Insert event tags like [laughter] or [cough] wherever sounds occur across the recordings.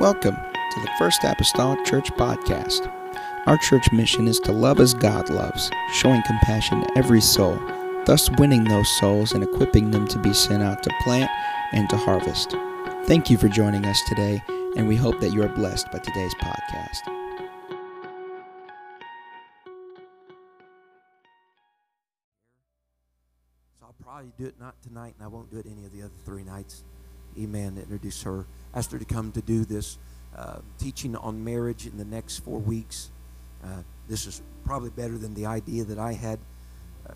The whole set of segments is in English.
Welcome to the First Apostolic Church Podcast. Our church mission is to love as God loves, showing compassion to every soul, thus winning those souls and equipping them to be sent out to plant and to harvest. Thank you for joining us today, and we hope that you are blessed by today's podcast. I'll probably do it not tonight, and I won't do it any of the other three nights. Amen. Introduce her, asked her to come to do this uh, teaching on marriage in the next four weeks. Uh, this is probably better than the idea that I had uh,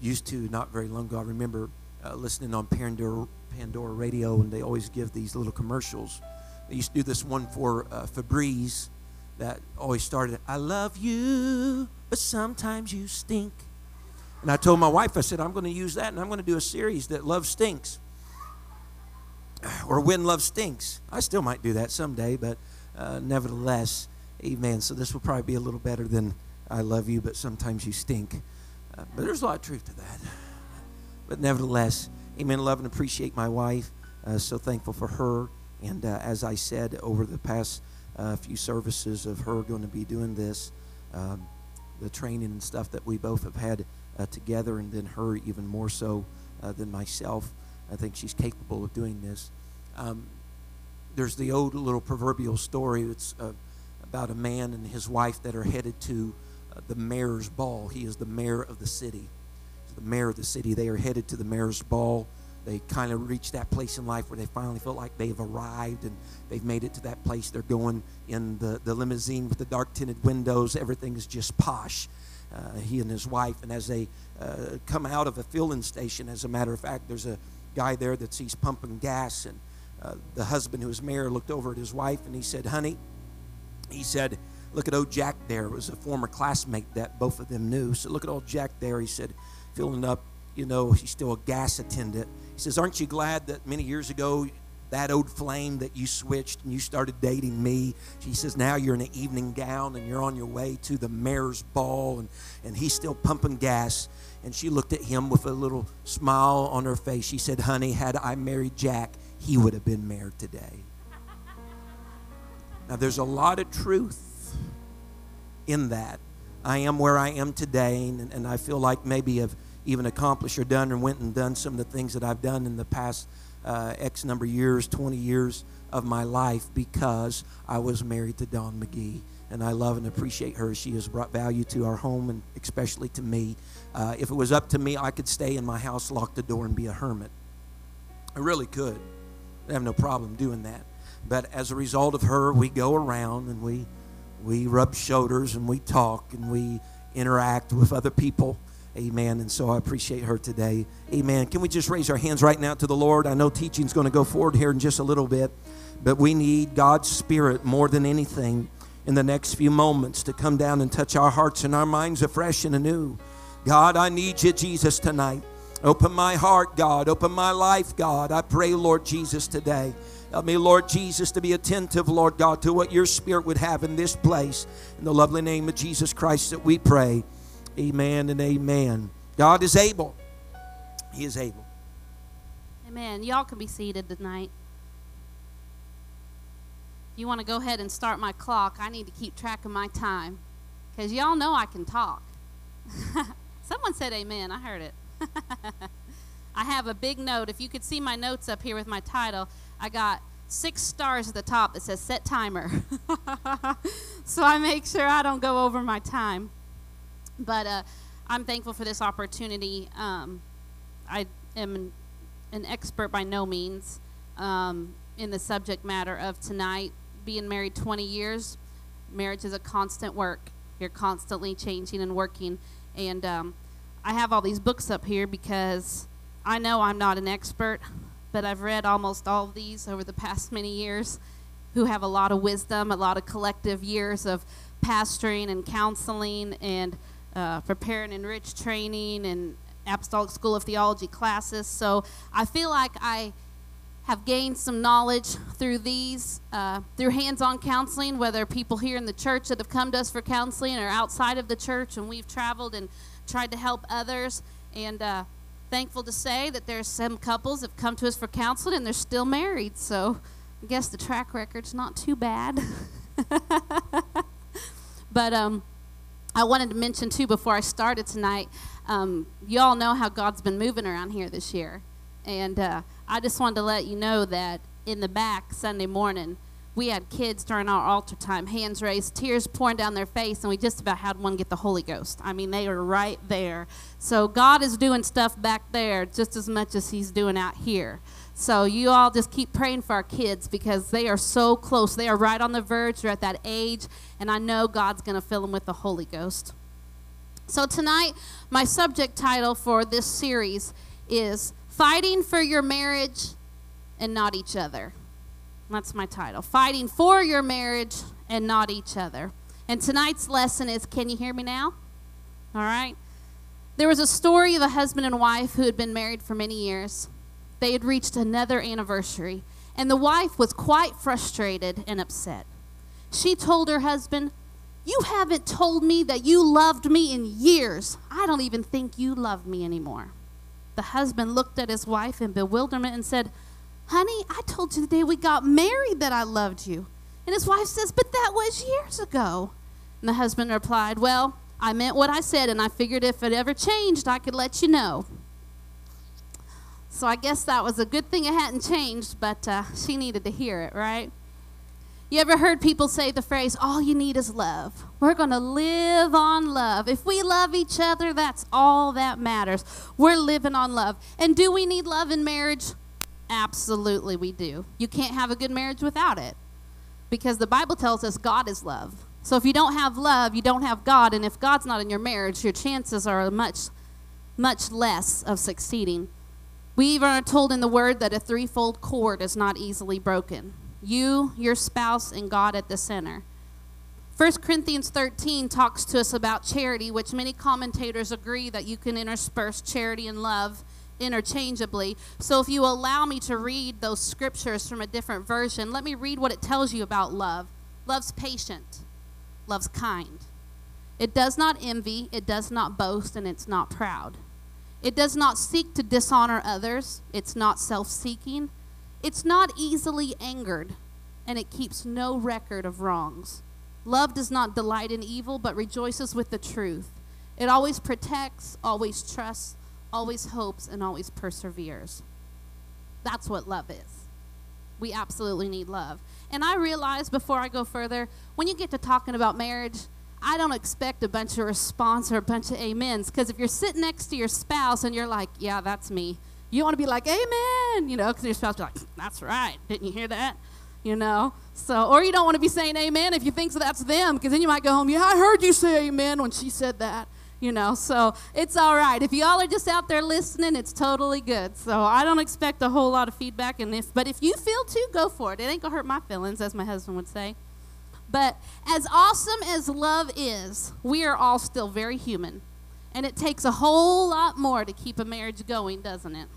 used to not very long ago. I remember uh, listening on Pandora, Pandora Radio, and they always give these little commercials. They used to do this one for uh, Febreze that always started, I love you, but sometimes you stink. And I told my wife, I said, I'm going to use that and I'm going to do a series that love stinks. [sighs] Or when love stinks. I still might do that someday, but uh, nevertheless, amen. So this will probably be a little better than I love you, but sometimes you stink. Uh, but there's a lot of truth to that. But nevertheless, amen. Love and appreciate my wife. Uh, so thankful for her. And uh, as I said over the past uh, few services of her going to be doing this, um, the training and stuff that we both have had uh, together, and then her even more so than myself. I think she's capable of doing this. Um, there's the old little proverbial story. It's uh, about a man and his wife that are headed to uh, the mayor's ball. He is the mayor of the city. He's the mayor of the city. They are headed to the mayor's ball. They kind of reach that place in life where they finally feel like they've arrived and they've made it to that place. They're going in the, the limousine with the dark tinted windows. Everything is just posh uh, he and his wife. And as they uh, come out of a filling station, as a matter of fact, there's a guy there that sees pumping gas. And uh, the husband, who was mayor, looked over at his wife and he said, Honey, he said, Look at old Jack there. It was a former classmate that both of them knew. So look at old Jack there. He said, filling up, you know, he's still a gas attendant. He says, Aren't you glad that many years ago that old flame that you switched and you started dating me. She says, now you're in an evening gown and you're on your way to the mayor's ball and, and he's still pumping gas. And she looked at him with a little smile on her face. She said, honey, had I married Jack, he would have been mayor today. Now, there's a lot of truth in that. I am where I am today, and, and I feel like maybe I've even accomplished or done and went and done some of the things that I've done in the past uh, X number of years, 20 years of my life because I was married to Dawn McGee. And I love and appreciate her. She has brought value to our home and especially to me. Uh, if it was up to me, I could stay in my house, lock the door, and be a hermit. I really could. I have no problem doing that. But as a result of her, we go around and we, we rub shoulders and we talk and we interact with other people Amen. And so I appreciate her today. Amen. Can we just raise our hands right now to the Lord? I know teaching's going to go forward here in just a little bit, but we need God's Spirit more than anything in the next few moments to come down and touch our hearts and our minds afresh and anew. God, I need you, Jesus, tonight. Open my heart, God. Open my life, God. I pray, Lord Jesus, today. Help me, Lord Jesus, to be attentive, Lord God, to what your Spirit would have in this place. In the lovely name of Jesus Christ that we pray. Amen and amen. God is able. He is able. Amen. Y'all can be seated tonight. If you want to go ahead and start my clock, I need to keep track of my time because y'all know I can talk. [laughs] Someone said amen. I heard it. [laughs] I have a big note. If you could see my notes up here with my title, I got six stars at the top that says set timer. [laughs] so I make sure I don't go over my time. But uh, I'm thankful for this opportunity. Um, I am an, expert by no means um, in the subject matter of tonight. Being married 20 years, marriage is a constant work. You're constantly changing and working. And um, I have all these books up here because I know I'm not an expert, but I've read almost all of these over the past many years who have a lot of wisdom, a lot of collective years of pastoring and counseling and uh, prepare and enrich training and Apostolic School of Theology classes. So I feel like I have gained some knowledge through these, uh, through hands on counseling, whether people here in the church that have come to us for counseling or outside of the church, and we've traveled and tried to help others. And uh, thankful to say that there's some couples have come to us for counseling and they're still married. So I guess the track record's not too bad. [laughs] but um, I wanted to mention too before I started tonight. Um, you all know how God's been moving around here this year, and uh, I just wanted to let you know that in the back Sunday morning, we had kids during our altar time, hands raised, tears pouring down their face, and we just about had one get the Holy Ghost. I mean, they were right there. So God is doing stuff back there just as much as He's doing out here. So you all just keep praying for our kids because they are so close. They are right on the verge. They're at that age, and I know God's going to fill them with the Holy Ghost. So tonight, my subject title for this series is Fighting for Your Marriage and Not Each Other. That's my title. Fighting for your marriage and not each other. And tonight's lesson is Can you hear me now? All right. There was a story of a husband and wife who had been married for many years. They had reached another anniversary, and the wife was quite frustrated and upset. She told her husband, You haven't told me that you loved me in years. I don't even think you love me anymore. The husband looked at his wife in bewilderment and said, Honey, I told you the day we got married that I loved you. And his wife says, But that was years ago. And the husband replied, Well, I meant what I said, and I figured if it ever changed, I could let you know. So I guess that was a good thing it hadn't changed, but uh, she needed to hear it, right? You ever heard people say the phrase, all you need is love? We're going to live on love. If we love each other, that's all that matters. We're living on love. And do we need love in marriage? Absolutely, we do. You can't have a good marriage without it because the Bible tells us God is love. So if you don't have love, you don't have God. And if God's not in your marriage, your chances are much, much less of succeeding. We even are told in the Word that a threefold cord is not easily broken you, your spouse, and God at the center. 1 Corinthians 13 talks to us about charity, which many commentators agree that you can intersperse charity and love interchangeably. So if you allow me to read those scriptures from a different version, let me read what it tells you about love. Love's patient, love's kind. It does not envy, it does not boast, and it's not proud. It does not seek to dishonor others, it's not self seeking, it's not easily angered, and it keeps no record of wrongs. Love does not delight in evil, but rejoices with the truth. It always protects, always trusts, always hopes, and always perseveres. That's what love is. We absolutely need love. And I realize before I go further, when you get to talking about marriage, I don't expect a bunch of response or a bunch of amens. Because if you're sitting next to your spouse and you're like, yeah, that's me, you want to be like, amen, you know, because your spouse be like, that's right. Didn't you hear that? You know? So, or you don't want to be saying amen if you think so that's them, because then you might go home, yeah, I heard you say amen when she said that you know so it's all right if y'all are just out there listening it's totally good so i don't expect a whole lot of feedback in this but if you feel too go for it it ain't gonna hurt my feelings as my husband would say but as awesome as love is we are all still very human. And it takes a whole lot more to keep a marriage going doesn't it?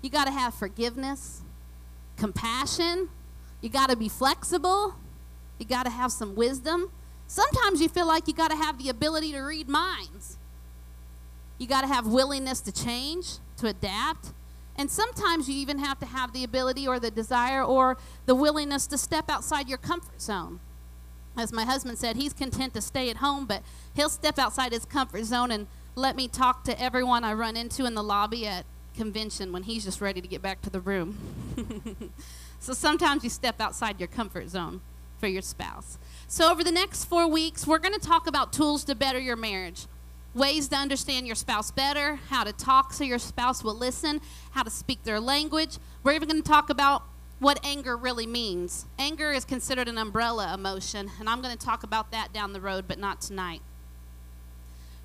You got to have forgiveness compassion. You got to be flexible. You got to have some wisdom. Sometimes you feel like you got to have the ability to read minds. You got to have willingness to change, to adapt. And sometimes you even have to have the ability or the desire or the willingness to step outside your comfort zone. As my husband said, he's content to stay at home, but he'll step outside his comfort zone and let me talk to everyone I run into in the lobby at convention when he's just ready to get back to the room. [laughs] so sometimes you step outside your comfort zone for your spouse. So, over the next four weeks, we're going to talk about tools to better your marriage ways to understand your spouse better, how to talk so your spouse will listen, how to speak their language. We're even going to talk about what anger really means. Anger is considered an umbrella emotion, and I'm going to talk about that down the road, but not tonight.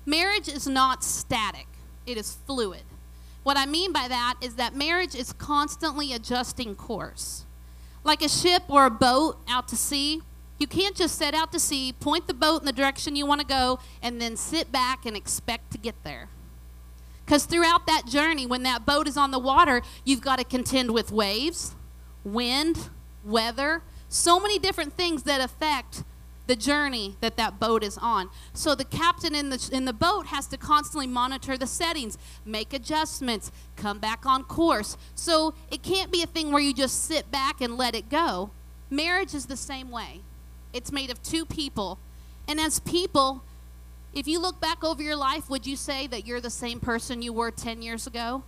Marriage is not static, it is fluid. What I mean by that is that marriage is constantly adjusting course. Like a ship or a boat out to sea, you can't just set out to sea, point the boat in the direction you want to go, and then sit back and expect to get there. Because throughout that journey, when that boat is on the water, you've got to contend with waves, wind, weather, so many different things that affect the journey that that boat is on. So the captain in the in the boat has to constantly monitor the settings, make adjustments, come back on course. So it can't be a thing where you just sit back and let it go. Marriage is the same way. It's made of two people. And as people, if you look back over your life, would you say that you're the same person you were 10 years ago?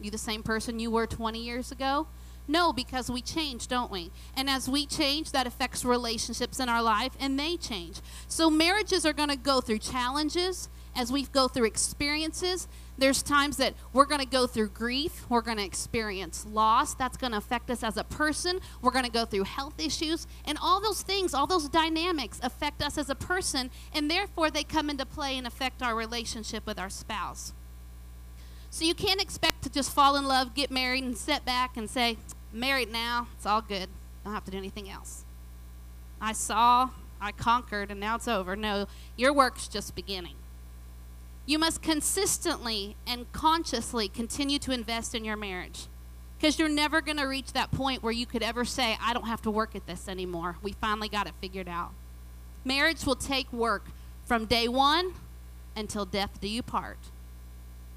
You the same person you were 20 years ago? No, because we change, don't we? And as we change, that affects relationships in our life, and they change. So marriages are going to go through challenges as we go through experiences. There's times that we're going to go through grief, we're going to experience loss. That's going to affect us as a person. We're going to go through health issues, and all those things, all those dynamics affect us as a person, and therefore they come into play and affect our relationship with our spouse. So you can't expect to just fall in love, get married, and sit back and say, married now, it's all good. I don't have to do anything else. I saw, I conquered, and now it's over. No, your work's just beginning. You must consistently and consciously continue to invest in your marriage because you're never going to reach that point where you could ever say, I don't have to work at this anymore. We finally got it figured out. Marriage will take work from day one until death do you part.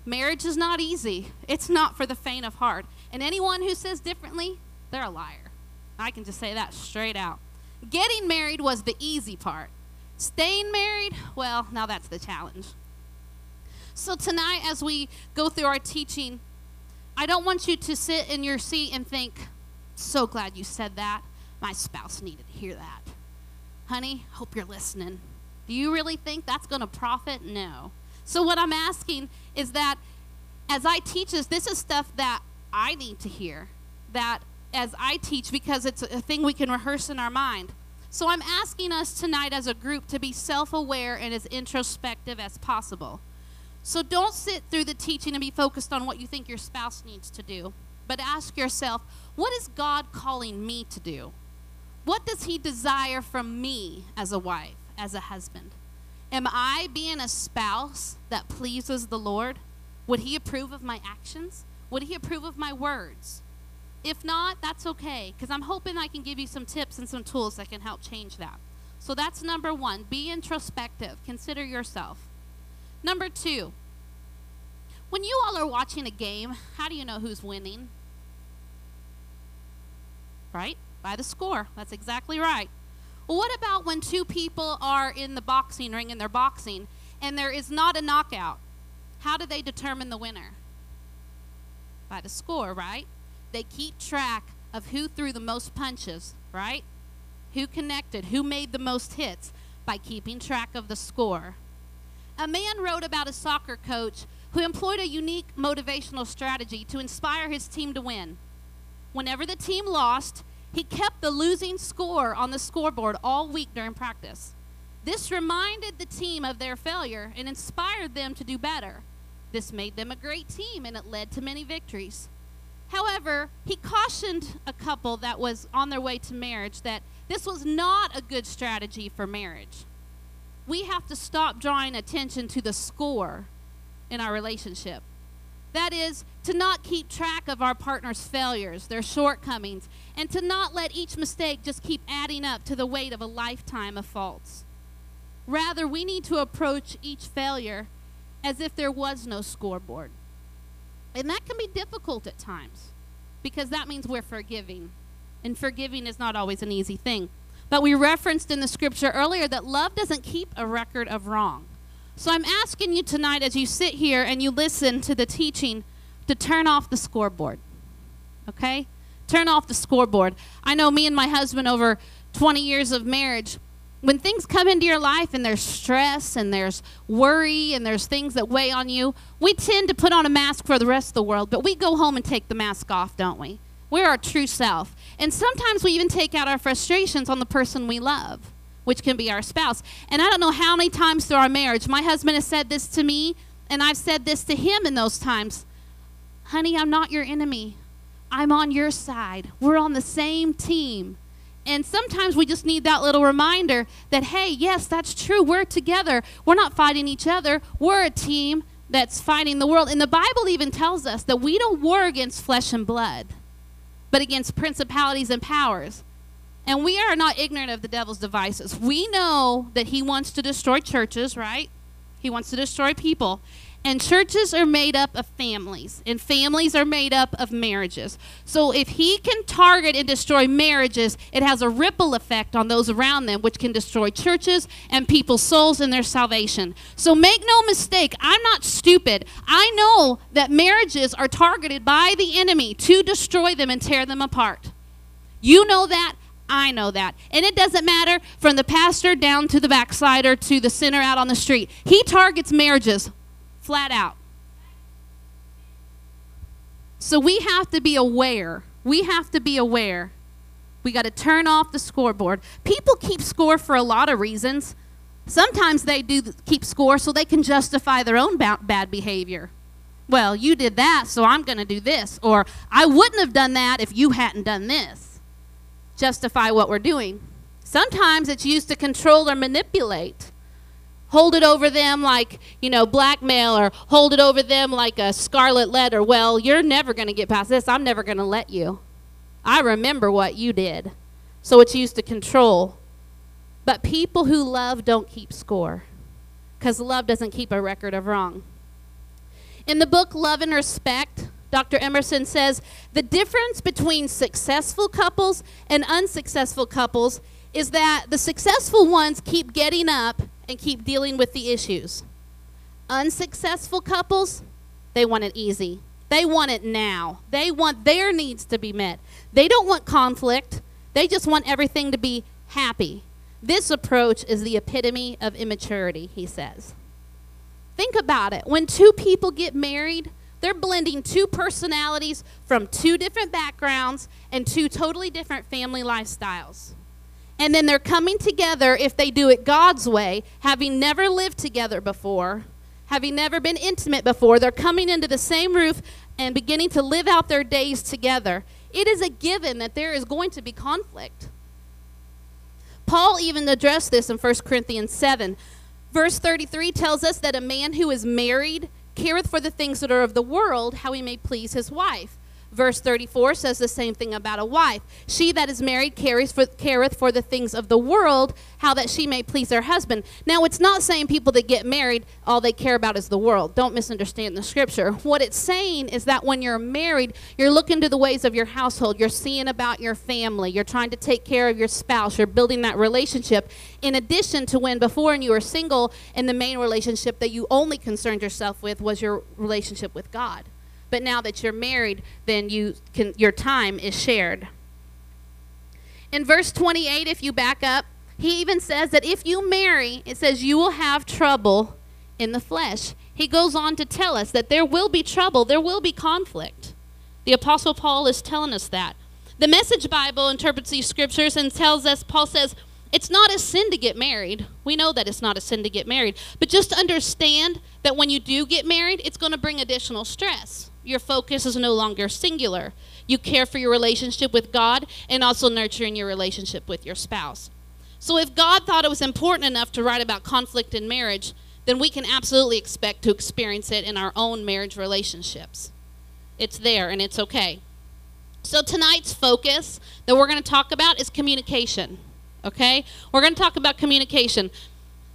Marriage is not easy. It's not for the faint of heart. And anyone who says differently, they're a liar. I can just say that straight out. Getting married was the easy part. Staying married, well, now that's the challenge. So, tonight, as we go through our teaching, I don't want you to sit in your seat and think, so glad you said that. My spouse needed to hear that. Honey, hope you're listening. Do you really think that's going to profit? No. So, what I'm asking is that as I teach this, this is stuff that I need to hear. That as I teach, because it's a thing we can rehearse in our mind. So, I'm asking us tonight as a group to be self aware and as introspective as possible. So, don't sit through the teaching and be focused on what you think your spouse needs to do, but ask yourself, what is God calling me to do? What does He desire from me as a wife, as a husband? Am I being a spouse that pleases the Lord? Would He approve of my actions? Would He approve of my words? If not, that's okay, because I'm hoping I can give you some tips and some tools that can help change that. So that's number one. Be introspective. Consider yourself. Number two, when you all are watching a game, how do you know who's winning? Right? By the score. That's exactly right. Well, what about when two people are in the boxing ring and they're boxing and there is not a knockout? How do they determine the winner? By the score, right? They keep track of who threw the most punches, right? Who connected, who made the most hits by keeping track of the score. A man wrote about a soccer coach who employed a unique motivational strategy to inspire his team to win. Whenever the team lost, he kept the losing score on the scoreboard all week during practice. This reminded the team of their failure and inspired them to do better. This made them a great team and it led to many victories. However, he cautioned a couple that was on their way to marriage that this was not a good strategy for marriage. We have to stop drawing attention to the score in our relationship. That is, to not keep track of our partner's failures, their shortcomings, and to not let each mistake just keep adding up to the weight of a lifetime of faults. Rather, we need to approach each failure as if there was no scoreboard. And that can be difficult at times because that means we're forgiving. And forgiving is not always an easy thing. But we referenced in the scripture earlier that love doesn't keep a record of wrong. So I'm asking you tonight as you sit here and you listen to the teaching to turn off the scoreboard. Okay? Turn off the scoreboard. I know me and my husband over 20 years of marriage, when things come into your life and there's stress and there's worry and there's things that weigh on you, we tend to put on a mask for the rest of the world, but we go home and take the mask off, don't we? We're our true self. And sometimes we even take out our frustrations on the person we love which can be our spouse. And I don't know how many times through our marriage, my husband has said this to me, and I've said this to him in those times Honey, I'm not your enemy. I'm on your side. We're on the same team. And sometimes we just need that little reminder that, hey, yes, that's true. We're together. We're not fighting each other. We're a team that's fighting the world. And the Bible even tells us that we don't war against flesh and blood, but against principalities and powers. And we are not ignorant of the devil's devices. We know that he wants to destroy churches, right? He wants to destroy people. And churches are made up of families, and families are made up of marriages. So if he can target and destroy marriages, it has a ripple effect on those around them, which can destroy churches and people's souls and their salvation. So make no mistake, I'm not stupid. I know that marriages are targeted by the enemy to destroy them and tear them apart. You know that. I know that. And it doesn't matter from the pastor down to the backslider to the sinner out on the street. He targets marriages flat out. So we have to be aware. We have to be aware. We got to turn off the scoreboard. People keep score for a lot of reasons. Sometimes they do keep score so they can justify their own ba- bad behavior. Well, you did that, so I'm going to do this. Or I wouldn't have done that if you hadn't done this. Justify what we're doing. Sometimes it's used to control or manipulate hold it over them like, you know, blackmail or hold it over them like a scarlet letter. Well, you're never going to get past this. I'm never going to let you. I remember what you did. So it's used to control. But people who love don't keep score because love doesn't keep a record of wrong. In the book Love and Respect, Dr. Emerson says the difference between successful couples and unsuccessful couples is that the successful ones keep getting up and keep dealing with the issues. Unsuccessful couples, they want it easy. They want it now. They want their needs to be met. They don't want conflict. They just want everything to be happy. This approach is the epitome of immaturity, he says. Think about it. When two people get married, they're blending two personalities from two different backgrounds and two totally different family lifestyles. And then they're coming together, if they do it God's way, having never lived together before, having never been intimate before, they're coming into the same roof and beginning to live out their days together. It is a given that there is going to be conflict. Paul even addressed this in 1 Corinthians 7. Verse 33 tells us that a man who is married careth for the things that are of the world, how he may please his wife. Verse 34 says the same thing about a wife. She that is married carries for, careth for the things of the world, how that she may please her husband. Now, it's not saying people that get married, all they care about is the world. Don't misunderstand the scripture. What it's saying is that when you're married, you're looking to the ways of your household. You're seeing about your family. You're trying to take care of your spouse. You're building that relationship. In addition to when before and you were single, and the main relationship that you only concerned yourself with was your relationship with God. But now that you're married, then you can your time is shared. In verse 28, if you back up, he even says that if you marry, it says you will have trouble in the flesh. He goes on to tell us that there will be trouble, there will be conflict. The Apostle Paul is telling us that. The Message Bible interprets these scriptures and tells us, Paul says, it's not a sin to get married. We know that it's not a sin to get married. But just understand that when you do get married, it's going to bring additional stress your focus is no longer singular. You care for your relationship with God and also nurturing your relationship with your spouse. So, if God thought it was important enough to write about conflict in marriage, then we can absolutely expect to experience it in our own marriage relationships. It's there and it's okay. So, tonight's focus that we're going to talk about is communication. Okay? We're going to talk about communication.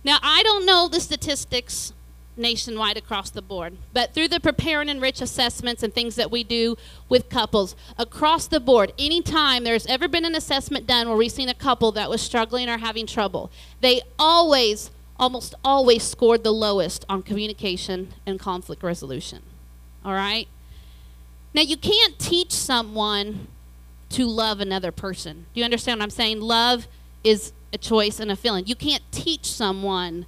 Now, I don't know the statistics nationwide across the board. But through the prepare and enrich assessments and things that we do with couples across the board, anytime there's ever been an assessment done where we've seen a couple that was struggling or having trouble, they always, almost always scored the lowest on communication and conflict resolution. All right? Now, you can't teach someone to love another person. Do you understand what I'm saying? Love is a choice and a feeling. You can't teach someone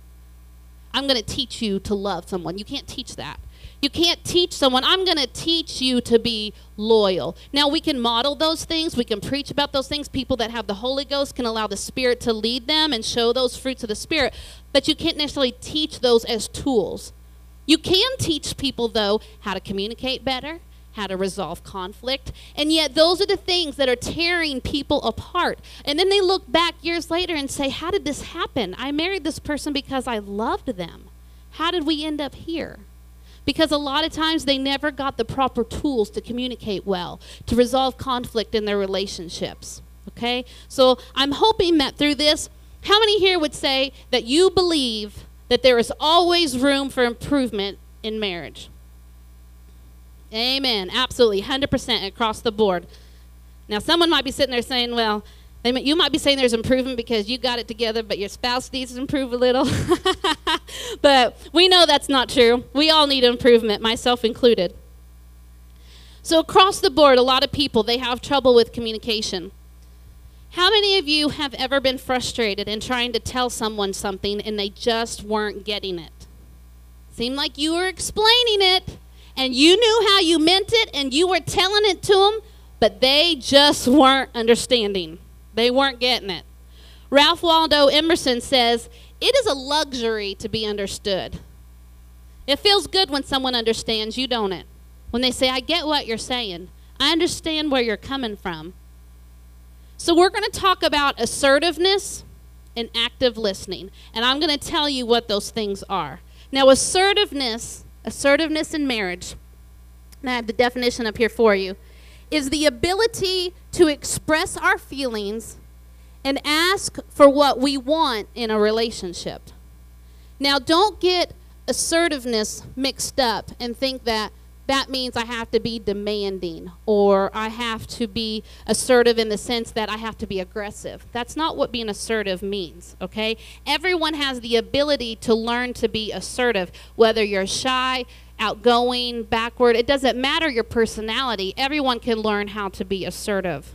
I'm going to teach you to love someone. You can't teach that. You can't teach someone, I'm going to teach you to be loyal. Now, we can model those things. We can preach about those things. People that have the Holy Ghost can allow the Spirit to lead them and show those fruits of the Spirit. But you can't necessarily teach those as tools. You can teach people, though, how to communicate better, how to resolve conflict. And yet, those are the things that are tearing people apart. And then they look back years later and say, How did this happen? I married this person because I loved them. How did we end up here? Because a lot of times they never got the proper tools to communicate well, to resolve conflict in their relationships. Okay? So I'm hoping that through this, how many here would say that you believe that there is always room for improvement in marriage? Amen. Absolutely. 100% across the board. Now, someone might be sitting there saying, well, you might be saying there's improvement because you got it together, but your spouse needs to improve a little. [laughs] but we know that's not true. We all need improvement, myself included. So, across the board, a lot of people, they have trouble with communication. How many of you have ever been frustrated in trying to tell someone something and they just weren't getting it? Seemed like you were explaining it and you knew how you meant it and you were telling it to them, but they just weren't understanding. They weren't getting it. Ralph Waldo Emerson says, It is a luxury to be understood. It feels good when someone understands you, don't it? When they say, I get what you're saying, I understand where you're coming from. So, we're going to talk about assertiveness and active listening. And I'm going to tell you what those things are. Now, assertiveness, assertiveness in marriage, and I have the definition up here for you, is the ability to express our feelings and ask for what we want in a relationship. Now, don't get assertiveness mixed up and think that that means I have to be demanding or I have to be assertive in the sense that I have to be aggressive. That's not what being assertive means, okay? Everyone has the ability to learn to be assertive, whether you're shy, outgoing, backward, it doesn't matter your personality. Everyone can learn how to be assertive.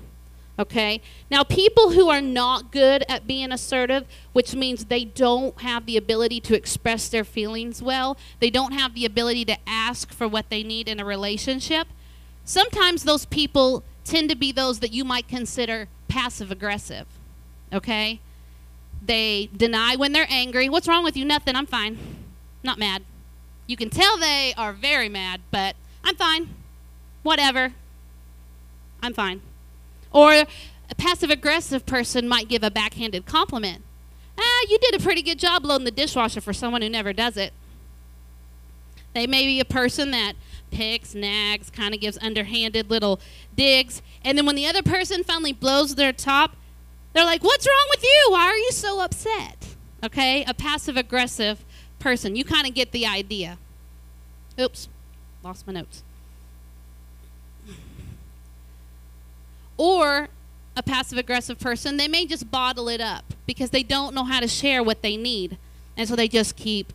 Okay? Now, people who are not good at being assertive, which means they don't have the ability to express their feelings well, they don't have the ability to ask for what they need in a relationship, sometimes those people tend to be those that you might consider passive aggressive. Okay? They deny when they're angry. What's wrong with you? Nothing. I'm fine. Not mad. You can tell they are very mad, but I'm fine. Whatever. I'm fine. Or a passive aggressive person might give a backhanded compliment. Ah, you did a pretty good job loading the dishwasher for someone who never does it. They may be a person that picks, nags, kind of gives underhanded little digs. And then when the other person finally blows their top, they're like, What's wrong with you? Why are you so upset? Okay? A passive aggressive person. You kind of get the idea. Oops, lost my notes. Or a passive aggressive person, they may just bottle it up because they don't know how to share what they need. And so they just keep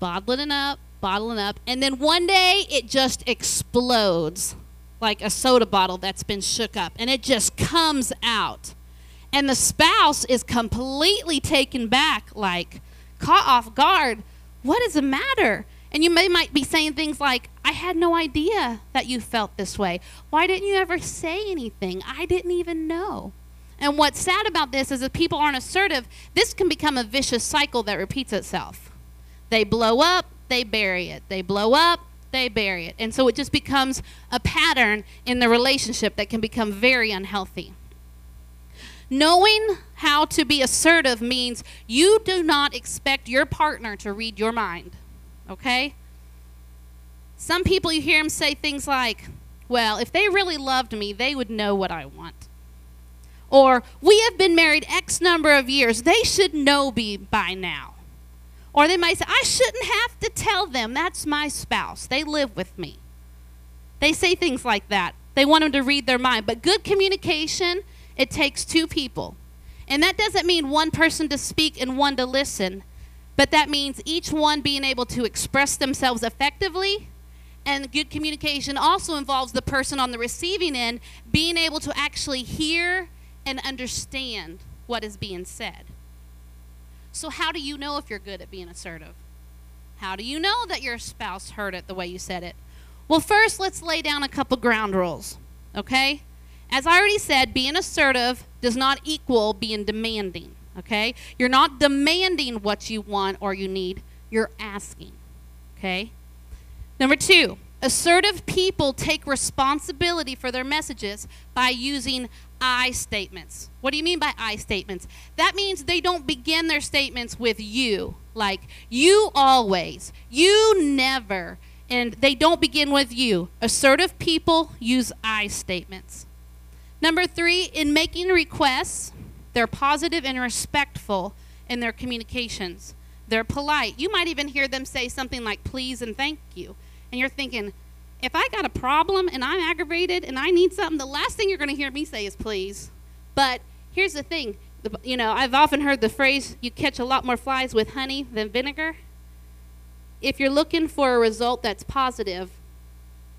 bottling it up, bottling it up, and then one day it just explodes like a soda bottle that's been shook up and it just comes out. And the spouse is completely taken back, like caught off guard. What is the matter? And you may might be saying things like, I had no idea that you felt this way. Why didn't you ever say anything? I didn't even know. And what's sad about this is if people aren't assertive, this can become a vicious cycle that repeats itself. They blow up, they bury it. They blow up, they bury it. And so it just becomes a pattern in the relationship that can become very unhealthy. Knowing how to be assertive means you do not expect your partner to read your mind okay? Some people, you hear them say things like, well, if they really loved me, they would know what I want. Or, we have been married X number of years. They should know me by now. Or they might say, I shouldn't have to tell them. That's my spouse. They live with me. They say things like that. They want them to read their mind. But good communication, it takes two people. And that doesn't mean one person to speak and one to listen. But that means each one being able to express themselves effectively. And good communication also involves the person on the receiving end being able to actually hear and understand what is being said. So, how do you know if you're good at being assertive? How do you know that your spouse heard it the way you said it? Well, first, let's lay down a couple ground rules, okay? As I already said, being assertive does not equal being demanding okay? You're not demanding what you want or you need, you're asking, okay? Number two, assertive people take responsibility for their messages by using I statements. What do you mean by I statements? That means they don't begin their statements with you, like you always, you never, and they don't begin with you. Assertive people use I statements. Number three, in making requests, they're positive and respectful in their communications. They're polite. You might even hear them say something like please and thank you. And you're thinking, if I got a problem and I'm aggravated and I need something, the last thing you're going to hear me say is please. But here's the thing you know, I've often heard the phrase, you catch a lot more flies with honey than vinegar. If you're looking for a result that's positive,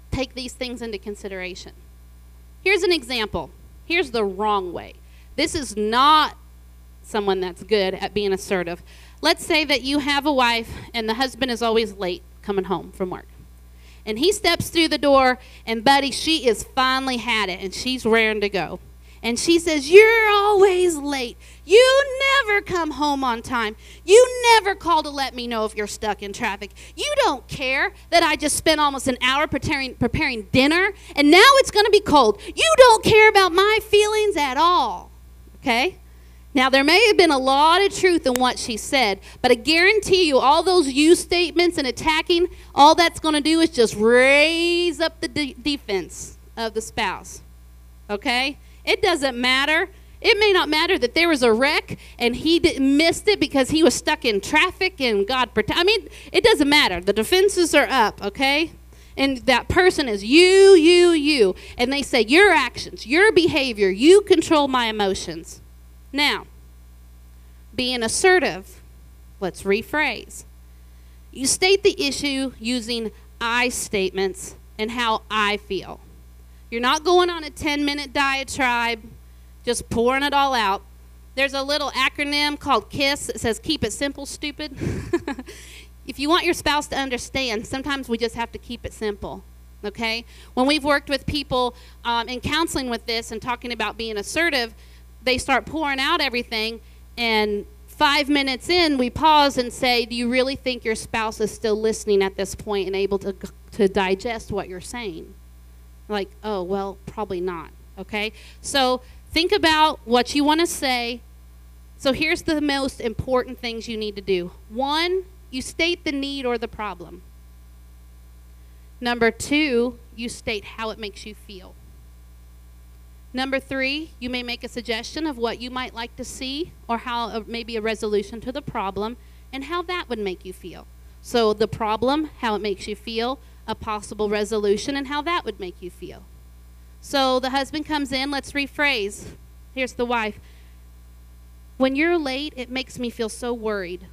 take these things into consideration. Here's an example. Here's the wrong way. This is not someone that's good at being assertive. Let's say that you have a wife and the husband is always late coming home from work. And he steps through the door, and Buddy, she is finally had it, and she's raring to go. And she says, You're always late. You never come home on time. You never call to let me know if you're stuck in traffic. You don't care that I just spent almost an hour preparing, preparing dinner, and now it's going to be cold. You don't care about my feelings at all. Okay? Now, there may have been a lot of truth in what she said, but I guarantee you, all those you statements and attacking, all that's going to do is just raise up the de- defense of the spouse. Okay? It doesn't matter. It may not matter that there was a wreck and he didn't missed it because he was stuck in traffic and God protect. I mean, it doesn't matter. The defenses are up, okay? And that person is you, you, you. And they say, Your actions, your behavior, you control my emotions. Now, being assertive, let's rephrase. You state the issue using I statements and how I feel. You're not going on a 10 minute diatribe, just pouring it all out. There's a little acronym called KISS that says Keep It Simple, Stupid. [laughs] if you want your spouse to understand, sometimes we just have to keep it simple. Okay? When we've worked with people um, in counseling with this and talking about being assertive, they start pouring out everything, and five minutes in, we pause and say, Do you really think your spouse is still listening at this point and able to, to digest what you're saying? Like, oh, well, probably not. Okay? So think about what you want to say. So here's the most important things you need to do one, you state the need or the problem. Number two, you state how it makes you feel. Number three, you may make a suggestion of what you might like to see or how uh, maybe a resolution to the problem and how that would make you feel. So the problem, how it makes you feel, a possible resolution and how that would make you feel. So the husband comes in, let's rephrase. Here's the wife. When you're late, it makes me feel so worried.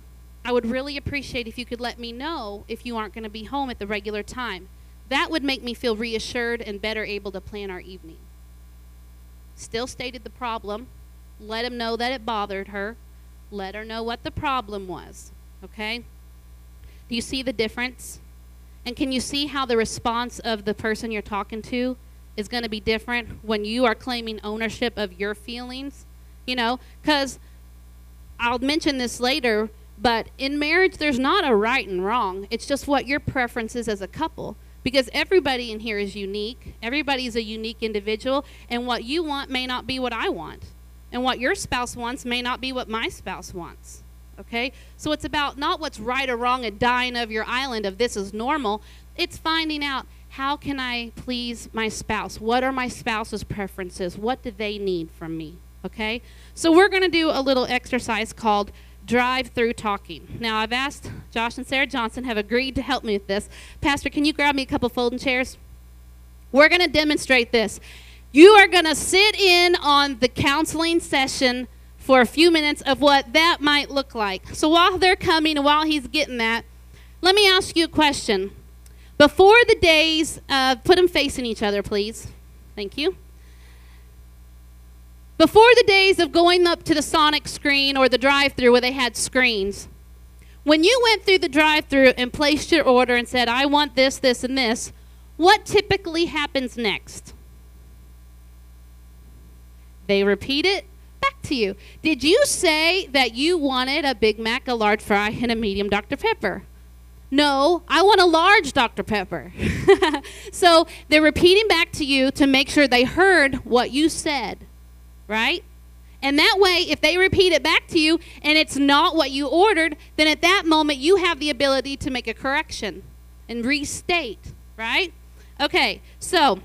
I would really appreciate if you could let me know if you aren't going to be home at the regular time. That would make me feel reassured and better able to plan our evening. Still stated the problem. Let him know that it bothered her. Let her know what the problem was. Okay? Do you see the difference? And can you see how the response of the person you're talking to is going to be different when you are claiming ownership of your feelings? You know, because I'll mention this later, but in marriage, there's not a right and wrong. It's just what your preference is as a couple. Because everybody in here is unique. Everybody's a unique individual. And what you want may not be what I want. And what your spouse wants may not be what my spouse wants. Okay? So it's about not what's right or wrong and dying of your island of this is normal. It's finding out how can I please my spouse? What are my spouse's preferences? What do they need from me? Okay? So we're going to do a little exercise called drive through talking. Now, I've asked Josh and Sarah Johnson have agreed to help me with this. Pastor, can you grab me a couple folding chairs? We're going to demonstrate this. You are going to sit in on the counseling session for a few minutes of what that might look like. So while they're coming and while he's getting that, let me ask you a question. Before the days, uh, put them facing each other, please. Thank you. Before the days of going up to the Sonic screen or the drive through where they had screens, when you went through the drive through and placed your order and said, I want this, this, and this, what typically happens next? They repeat it back to you. Did you say that you wanted a Big Mac, a large fry, and a medium Dr. Pepper? No, I want a large Dr. Pepper. [laughs] so they're repeating back to you to make sure they heard what you said, right? And that way, if they repeat it back to you and it's not what you ordered, then at that moment you have the ability to make a correction and restate, right? Okay, so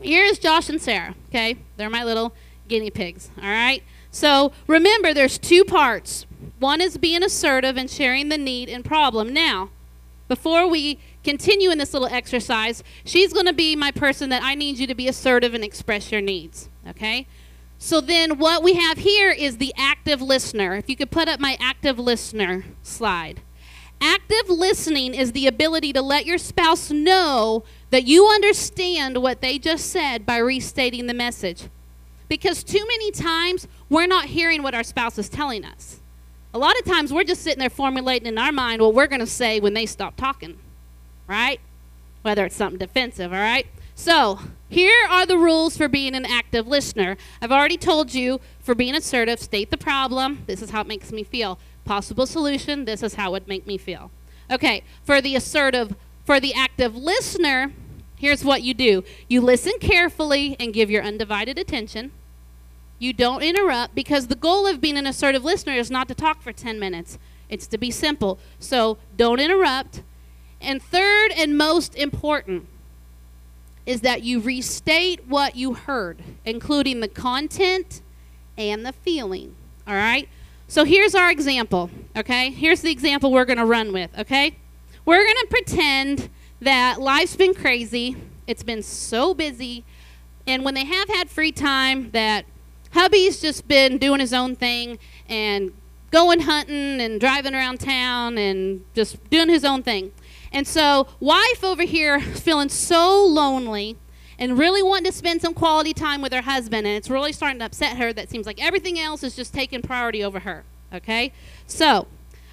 here's Josh and Sarah, okay? They're my little guinea pigs, all right? So remember, there's two parts. One is being assertive and sharing the need and problem. Now, before we continue in this little exercise, she's going to be my person that I need you to be assertive and express your needs, okay? So then what we have here is the active listener. If you could put up my active listener slide. Active listening is the ability to let your spouse know that you understand what they just said by restating the message. Because too many times we're not hearing what our spouse is telling us. A lot of times we're just sitting there formulating in our mind what we're going to say when they stop talking, right? Whether it's something defensive, all right? So, here are the rules for being an active listener. I've already told you for being assertive, state the problem. This is how it makes me feel. Possible solution, this is how it would make me feel. Okay, for the assertive, for the active listener, here's what you do you listen carefully and give your undivided attention. You don't interrupt because the goal of being an assertive listener is not to talk for 10 minutes, it's to be simple. So don't interrupt. And third and most important is that you restate what you heard, including the content and the feeling. All right? So here's our example, okay? Here's the example we're going to run with, okay? We're going to pretend that life's been crazy, it's been so busy, and when they have had free time, that hubby's just been doing his own thing and going hunting and driving around town and just doing his own thing. And so, wife over here feeling so lonely and really wanting to spend some quality time with her husband, and it's really starting to upset her that seems like everything else is just taking priority over her. Okay? So,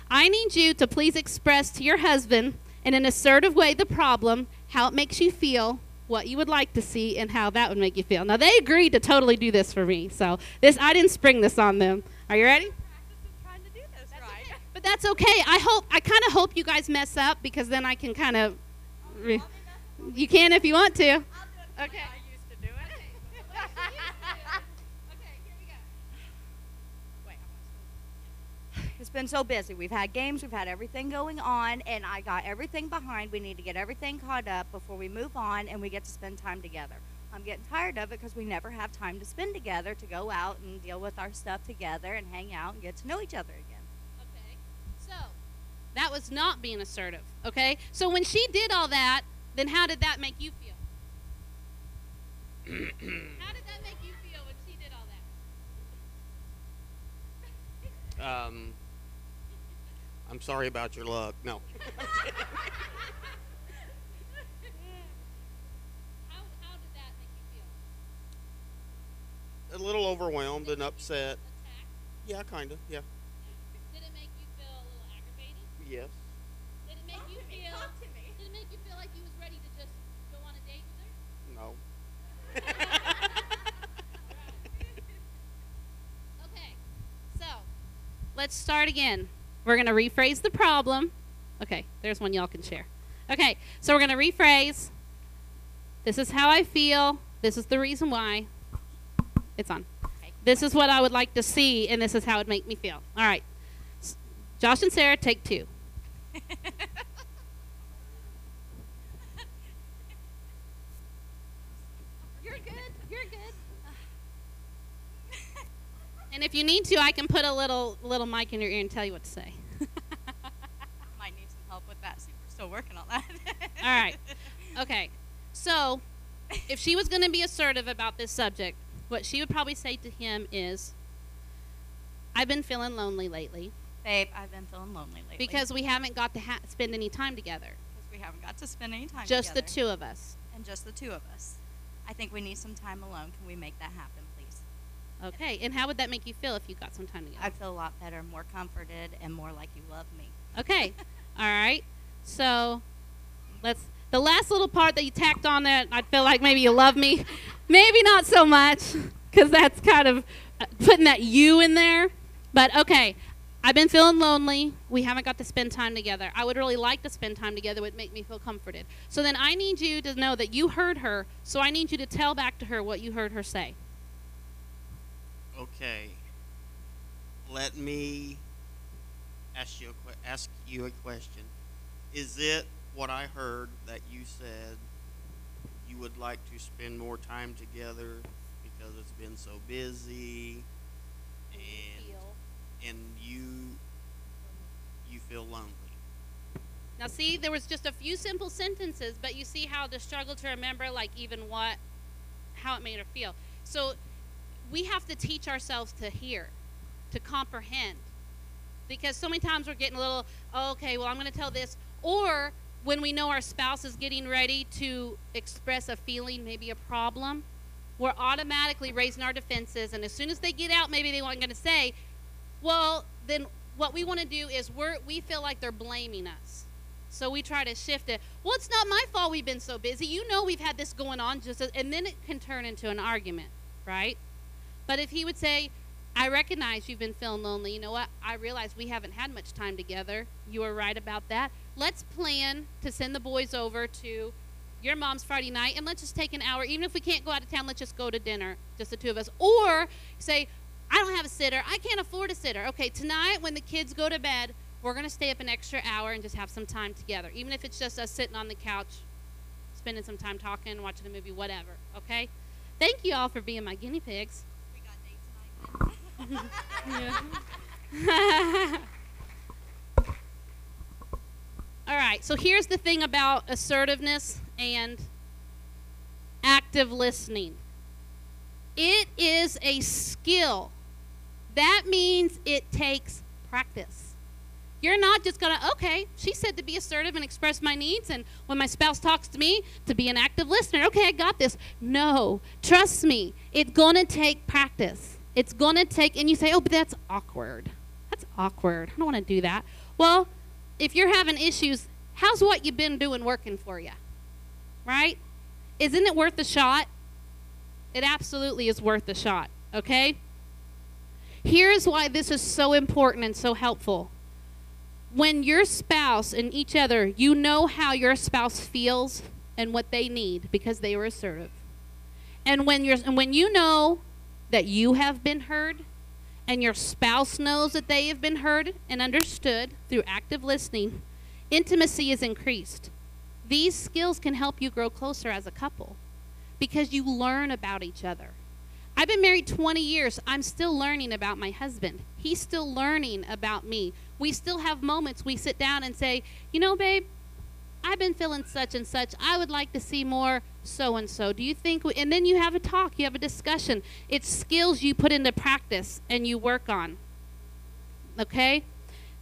I need you to please express to your husband in an assertive way the problem, how it makes you feel, what you would like to see, and how that would make you feel. Now, they agreed to totally do this for me, so this I didn't spring this on them. Are you ready? But that's okay. I hope I kind of hope you guys mess up because then I can kind of. Re- you can if you want to. Okay. Okay. I used [laughs] do it. Okay, here we go. Wait, I'm. It's been so busy. We've had games, we've had everything going on, and I got everything behind. We need to get everything caught up before we move on and we get to spend time together. I'm getting tired of it because we never have time to spend together to go out and deal with our stuff together and hang out and get to know each other again. That was not being assertive. Okay. So when she did all that, then how did that make you feel? [clears throat] how did that make you feel when she did all that? Um, I'm sorry about your luck. No. [laughs] [laughs] How, how did that make you feel? A little overwhelmed and upset. Attacked? Yeah, kind of. Yeah. Did it make you feel a little aggravated? Yes. Did it make you feel? Did it make you feel like you was ready to just go on a date with her? No. [laughs] [laughs] Okay, so let's start again. We're going to rephrase the problem. Okay, there's one y'all can share. Okay, so we're going to rephrase. This is how I feel. This is the reason why. It's on. This is what I would like to see, and this is how it would make me feel. All right. Josh and Sarah, take two. [laughs] You're good. You're good. [laughs] And if you need to, I can put a little little mic in your ear and tell you what to say. [laughs] Might need some help with that. See, we're still working on that. All right. Okay. So, if she was going to be assertive about this subject, what she would probably say to him is, "I've been feeling lonely lately Babe, I've been feeling lonely lately. because we haven't got to ha- spend any time together, Because we haven't got to spend any time just the two of us." and just the two of us. I think we need some time alone. Can we make that happen, please? Okay. And how would that make you feel if you got some time together? I'd feel a lot better, more comforted, and more like you love me. Okay. [laughs] All right. So let's the last little part that you tacked on that I feel like maybe you love me, [laughs] maybe not so much because that's kind of uh, putting that you in there. But okay, I've been feeling lonely. We haven't got to spend time together. I would really like to spend time together. It would make me feel comforted. So then I need you to know that you heard her. So I need you to tell back to her what you heard her say. Okay. Let me ask you a ask you a question. Is it what I heard that you said you would like to spend more time together because it's been so busy and you you feel lonely. Now, see, there was just a few simple sentences, but you see how the struggle to remember, like, even what, how it made her feel. So, we have to teach ourselves to hear, to comprehend. Because so many times we're getting a little, oh, okay, well, I'm going to tell this. Or when we know our spouse is getting ready to express a feeling, maybe a problem, we're automatically raising our defenses. And as soon as they get out, maybe they weren't going to say, well, then what we want to do is we're, we feel like they're blaming us. So we try to shift it. Well, it's not my fault we've been so busy. You know we've had this going on just as, and then it can turn into an argument, right? But if he would say, I recognize you've been feeling lonely. You know what? I realize we haven't had much time together. You are right about that. Let's plan to send the boys over to your mom's Friday night and let's just take an hour. Even if we can't go out of town, let's just go to dinner, just the two of us. Or say, I don't have a sitter. I can't afford a sitter. Okay, tonight when the kids go to bed, we're going to stay up an extra hour and just have some time together, even if it's just us sitting on the couch, spending some time talking, watching a movie, whatever. Okay? Thank you all for being my guinea pigs. We got Yeah. all right, so here's the thing about assertiveness and active listening it is a skill. That means it takes practice. You're not just going to, okay, she said to be assertive and express my needs, and when my spouse talks to me, to be an active listener. Okay, I got this. No, trust me, it's going to take practice. It's going to take, and you say, oh, but that's awkward. That's awkward. I don't want to do that. Well, if you're having issues, how's what you've been doing working for you? Right? Isn't it worth a shot? It absolutely is worth a shot, okay? Here's why this is so important and so helpful. When your spouse and each other, you know how your spouse feels and what they need because they were assertive. And when you're and when you know that you have been heard and your spouse knows that they have been heard and understood through active listening, intimacy is increased. These skills can help you grow closer as a couple because you learn about each other. I've been married 20 years. I'm still learning about my husband. He's still learning about me. We still have moments we sit down and say, you know, babe, I've been feeling such and such. I would like to see more so and so. Do you think? And then you have a talk, you have a discussion. It's skills you put into practice and you work on. Okay?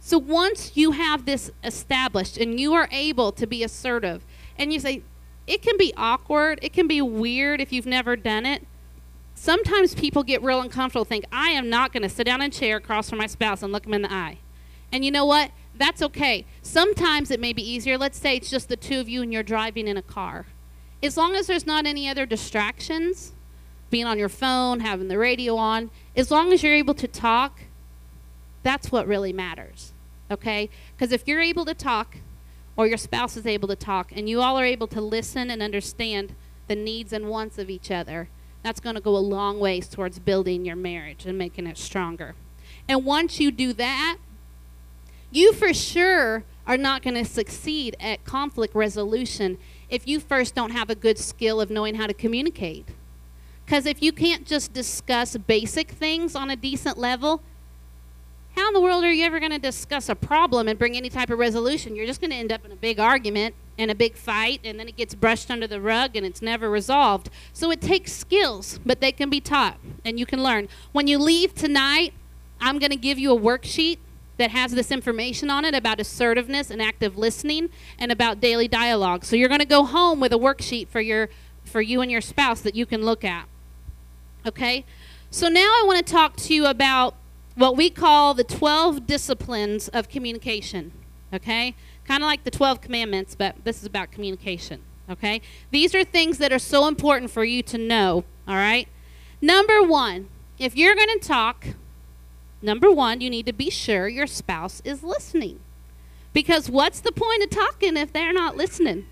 So once you have this established and you are able to be assertive, and you say, it can be awkward, it can be weird if you've never done it. Sometimes people get real uncomfortable, think, I am not going to sit down in a chair across from my spouse and look him in the eye. And you know what? That's okay. Sometimes it may be easier. Let's say it's just the two of you and you're driving in a car. As long as there's not any other distractions, being on your phone, having the radio on, as long as you're able to talk, that's what really matters. Okay? Because if you're able to talk, or your spouse is able to talk, and you all are able to listen and understand the needs and wants of each other, that's going to go a long ways towards building your marriage and making it stronger. And once you do that, you for sure are not going to succeed at conflict resolution if you first don't have a good skill of knowing how to communicate. Because if you can't just discuss basic things on a decent level, how in the world are you ever going to discuss a problem and bring any type of resolution? You're just going to end up in a big argument and a big fight, and then it gets brushed under the rug and it's never resolved. So it takes skills, but they can be taught and you can learn. When you leave tonight, I'm going to give you a worksheet that has this information on it about assertiveness and active listening and about daily dialogue. So you're going to go home with a worksheet for your for you and your spouse that you can look at. Okay? So now I want to talk to you about what we call the 12 disciplines of communication. Okay? Kind of like the 12 commandments, but this is about communication. Okay? These are things that are so important for you to know. All right? Number one, if you're going to talk, number one, you need to be sure your spouse is listening. Because what's the point of talking if they're not listening?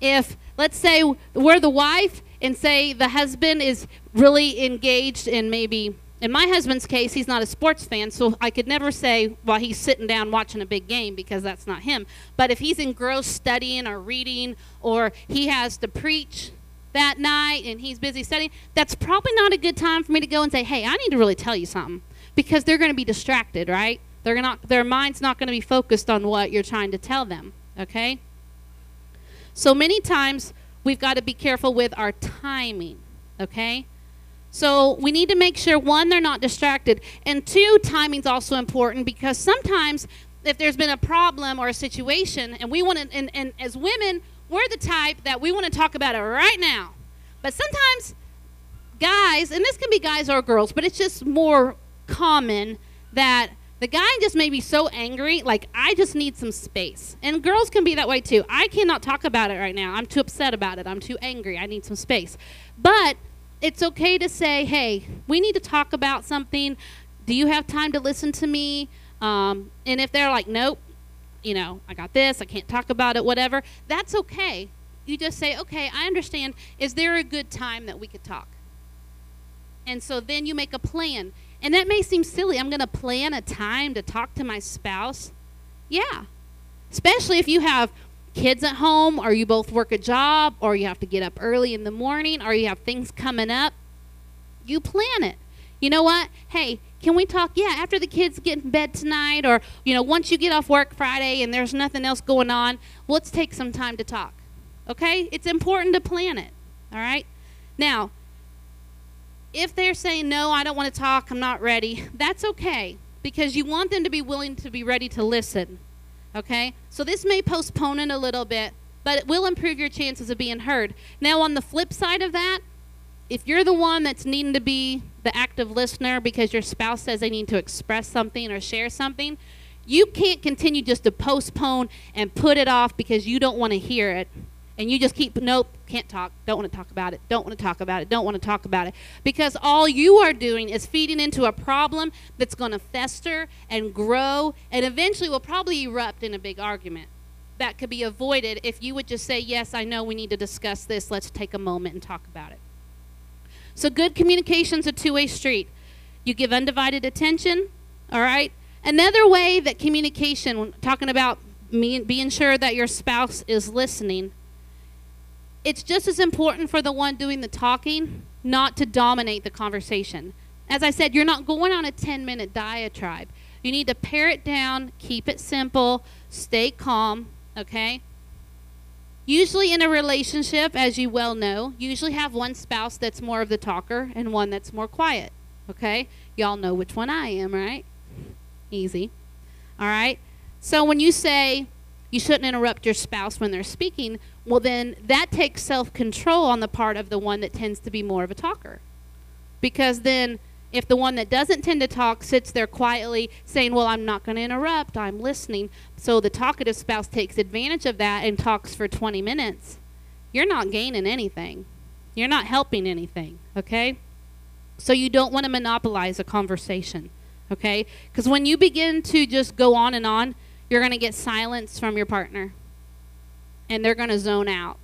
If, let's say, we're the wife and say the husband is really engaged in maybe in my husband's case, he's not a sports fan, so I could never say while he's sitting down watching a big game because that's not him. But if he's engrossed studying or reading or he has to preach, that night and he's busy studying, that's probably not a good time for me to go and say, "Hey, I need to really tell you something." Because they're going to be distracted, right? They're not their mind's not going to be focused on what you're trying to tell them, okay? So many times we've got to be careful with our timing, okay? So we need to make sure one, they're not distracted, and two, timing's also important because sometimes if there's been a problem or a situation, and we want to, and, and as women, we're the type that we want to talk about it right now. But sometimes guys, and this can be guys or girls, but it's just more common that the guy just may be so angry, like, I just need some space. And girls can be that way too. I cannot talk about it right now. I'm too upset about it. I'm too angry. I need some space. But it's okay to say, hey, we need to talk about something. Do you have time to listen to me? Um, and if they're like, nope, you know, I got this, I can't talk about it, whatever, that's okay. You just say, okay, I understand. Is there a good time that we could talk? And so then you make a plan. And that may seem silly. I'm going to plan a time to talk to my spouse. Yeah. Especially if you have kids at home, or you both work a job, or you have to get up early in the morning, or you have things coming up. You plan it. You know what? Hey, can we talk? Yeah, after the kids get in bed tonight, or, you know, once you get off work Friday and there's nothing else going on, let's take some time to talk. Okay? It's important to plan it. All right? Now, if they're saying, no, I don't want to talk, I'm not ready, that's okay because you want them to be willing to be ready to listen. Okay? So this may postpone it a little bit, but it will improve your chances of being heard. Now, on the flip side of that, if you're the one that's needing to be the active listener because your spouse says they need to express something or share something, you can't continue just to postpone and put it off because you don't want to hear it and you just keep nope can't talk don't want to talk about it don't want to talk about it don't want to talk about it. Because all you are doing is feeding into a problem that's going to fester and grow and eventually will probably erupt in a big argument that could be avoided if you would just say yes i know we need to discuss this. Let's take a moment and talk about it. So good communication is a two-way street. You give undivided attention all right? Another way that communication talking about being sure that your spouse is listening it's just as important for the one doing the talking not to dominate the conversation. As I said, you're not going on a 10 minute diatribe. You need to pare it down, keep it simple, stay calm, okay? Usually in a relationship, as you well know, you usually have one spouse that's more of the talker and one that's more quiet, okay? Y'all know which one I am, right? Easy. All right? So when you say you shouldn't interrupt your spouse when they're speaking, well, then that takes self control on the part of the one that tends to be more of a talker. Because then, if the one that doesn't tend to talk sits there quietly saying, Well, I'm not going to interrupt, I'm listening, so the talkative spouse takes advantage of that and talks for 20 minutes, you're not gaining anything. You're not helping anything, okay? So you don't want to monopolize a conversation, okay? Because when you begin to just go on and on, you're going to get silence from your partner and they're going to zone out.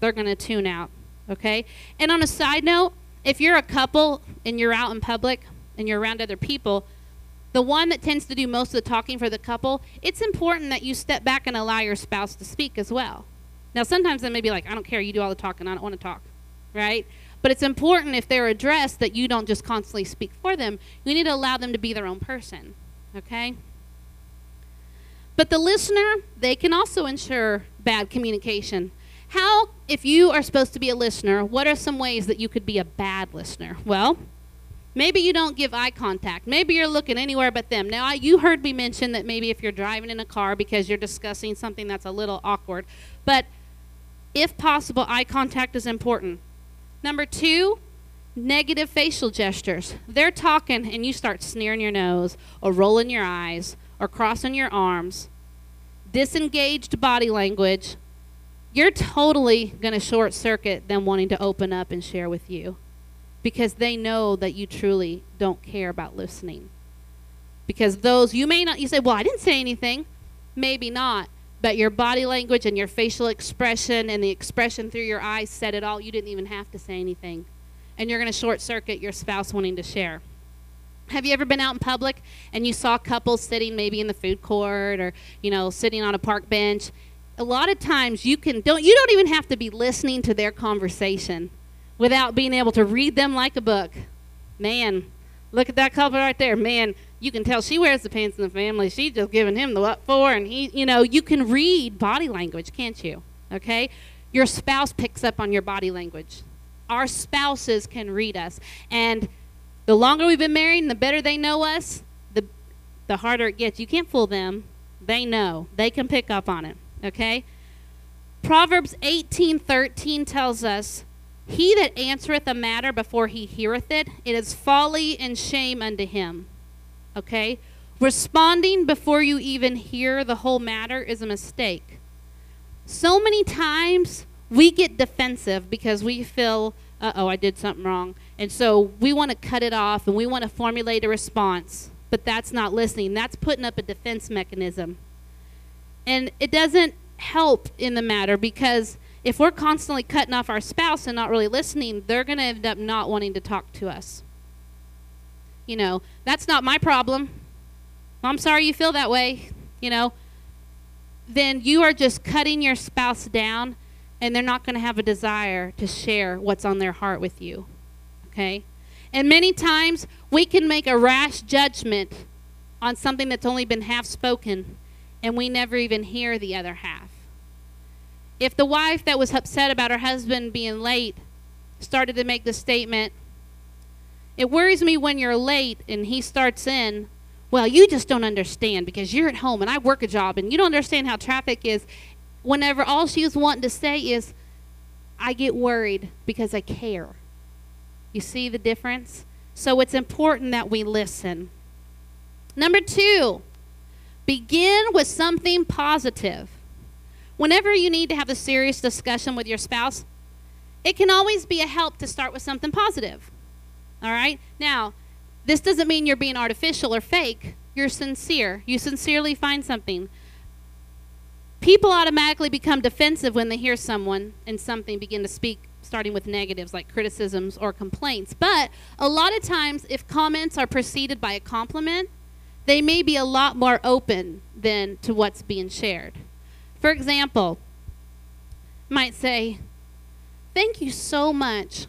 They're going to tune out. Okay? And on a side note, if you're a couple and you're out in public and you're around other people, the one that tends to do most of the talking for the couple, it's important that you step back and allow your spouse to speak as well. Now, sometimes they may be like, I don't care, you do all the talking, I don't want to talk, right? But it's important if they're addressed that you don't just constantly speak for them. You need to allow them to be their own person, okay? But the listener, they can also ensure bad communication. How, if you are supposed to be a listener, what are some ways that you could be a bad listener? Well, maybe you don't give eye contact. Maybe you're looking anywhere but them. Now, I, you heard me mention that maybe if you're driving in a car because you're discussing something that's a little awkward. But if possible, eye contact is important. Number two, negative facial gestures. They're talking and you start sneering your nose or rolling your eyes or crossing your arms, disengaged body language, you're totally going to short circuit them wanting to open up and share with you because they know that you truly don't care about listening. Because those, you may not, you say, well, I didn't say anything. Maybe not. But your body language and your facial expression and the expression through your eyes said it all. You didn't even have to say anything. And you're going to short circuit your spouse wanting to share. Have you ever been out in public and you saw couples sitting maybe in the food court or, you know, sitting on a park bench a lot of times you can don't you don't even have to be listening to their conversation without being able to read them like a book. Man, look at that couple right there. Man, you can tell she wears the pants in the family. She's just giving him the what for, and he, you know, you can read body language, can't you? Okay, your spouse picks up on your body language. Our spouses can read us, and the longer we've been married and the better they know us, the the harder it gets. You can't fool them. They know. They can pick up on it. Okay? Proverbs 18:13 tells us, "He that answereth a matter before he heareth it, it is folly and shame unto him." Okay? Responding before you even hear the whole matter is a mistake. So many times we get defensive because we feel, uh-oh, I did something wrong. And so we want to cut it off and we want to formulate a response. But that's not listening. That's putting up a defense mechanism. And it doesn't help in the matter because if we're constantly cutting off our spouse and not really listening, they're going to end up not wanting to talk to us. You know, that's not my problem. I'm sorry you feel that way, you know. Then you are just cutting your spouse down and they're not going to have a desire to share what's on their heart with you. Okay? And many times we can make a rash judgment on something that's only been half spoken and we never even hear the other half. If the wife that was upset about her husband being late started to make the statement, it worries me when you're late and he starts in, well, you just don't understand because you're at home and I work a job and you don't understand how traffic is. Whenever all she was wanting to say is, I get worried because I care. You see the difference? So it's important that we listen. Number two, Begin with something positive. Whenever you need to have a serious discussion with your spouse, it can always be a help to start with something positive. All right? Now, this doesn't mean you're being artificial or fake. You're sincere. You sincerely find something. People automatically become defensive when they hear someone and something begin to speak, starting with negatives like criticisms or complaints. But a lot of times, if comments are preceded by a compliment, they may be a lot more open than to what's being shared. For example, might say, "Thank you so much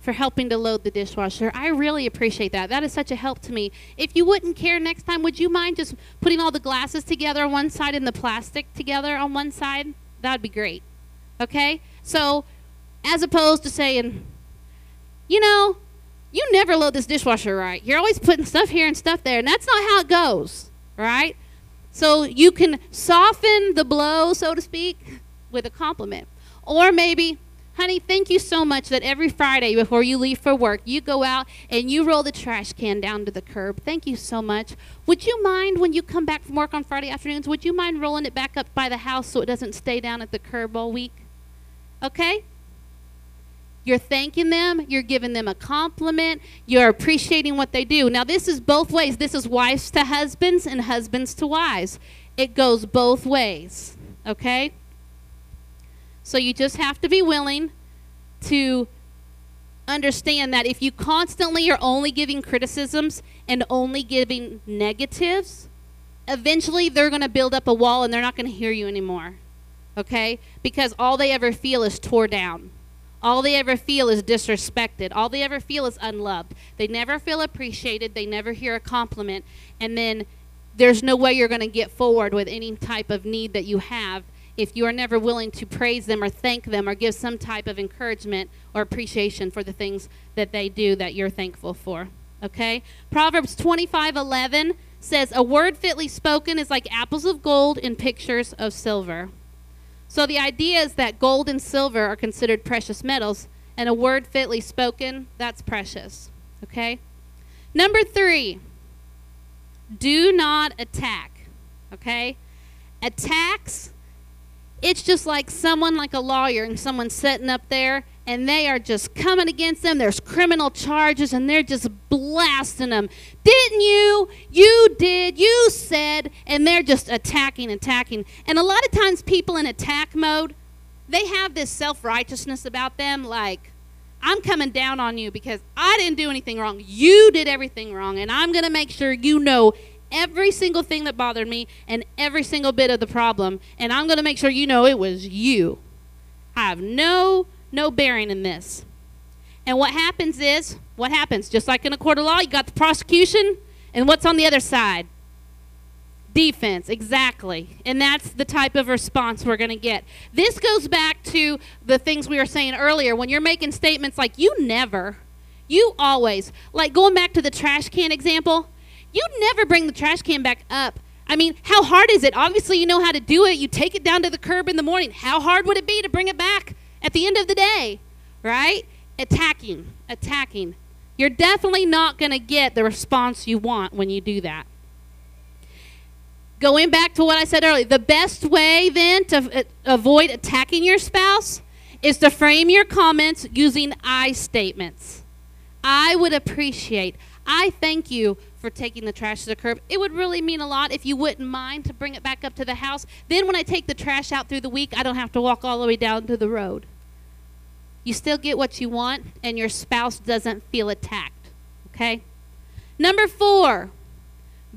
for helping to load the dishwasher. I really appreciate that. That is such a help to me. If you wouldn't care next time, would you mind just putting all the glasses together on one side and the plastic together on one side? That'd be great." Okay? So, as opposed to saying, "You know, you never load this dishwasher right. You're always putting stuff here and stuff there, and that's not how it goes, right? So you can soften the blow, so to speak, with a compliment. Or maybe, honey, thank you so much that every Friday before you leave for work, you go out and you roll the trash can down to the curb. Thank you so much. Would you mind when you come back from work on Friday afternoons, would you mind rolling it back up by the house so it doesn't stay down at the curb all week? Okay? You're thanking them, you're giving them a compliment, you're appreciating what they do. Now, this is both ways. This is wives to husbands and husbands to wives. It goes both ways, okay? So you just have to be willing to understand that if you constantly are only giving criticisms and only giving negatives, eventually they're going to build up a wall and they're not going to hear you anymore. Okay? Because all they ever feel is tore down. All they ever feel is disrespected. All they ever feel is unloved. They never feel appreciated. They never hear a compliment. And then there's no way you're going to get forward with any type of need that you have if you are never willing to praise them or thank them or give some type of encouragement or appreciation for the things that they do that you're thankful for. Okay? Proverbs 25:11 says, "A word fitly spoken is like apples of gold in pictures of silver." So the idea is that gold and silver are considered precious metals, and a word fitly spoken, that's precious. Okay? Number three, do not attack. Okay? Attacks, it's just like someone like a lawyer and someone sitting up there and they are just coming against them. There's criminal charges and they're just blasting them. Didn't you? You did. You said. And they're just attacking, attacking. And a lot of times, people in attack mode, they have this self righteousness about them like, I'm coming down on you because I didn't do anything wrong. You did everything wrong. And I'm going to make sure you know every single thing that bothered me and every single bit of the problem, and I'm going to make sure you know it was you. I have no no bearing in this. And what happens is, what happens? Just like in a court of law, you got the prosecution, and what's on the other side? Defense, exactly. And that's the type of response we're going to get. This goes back to the things we were saying earlier. When you're making statements like, you never, you always, like going back to the trash can example, you never bring the trash can back up. I mean, how hard is it? Obviously, you know how to do it. You take it down to the curb in the morning. How hard would it be to bring it back at the end of the day? Right? Attacking, attacking. You're definitely not going to get the response you want when you do that. Going back to what I said earlier, the best way then to avoid attacking your spouse is to frame your comments using I statements. I would appreciate, I thank you for taking the trash to the curb. It would really mean a lot if you wouldn't mind to bring it back up to the house. Then when I take the trash out through the week, I don't have to walk all the way down to the road. You still get what you want, and your spouse doesn't feel attacked. Okay? Number four,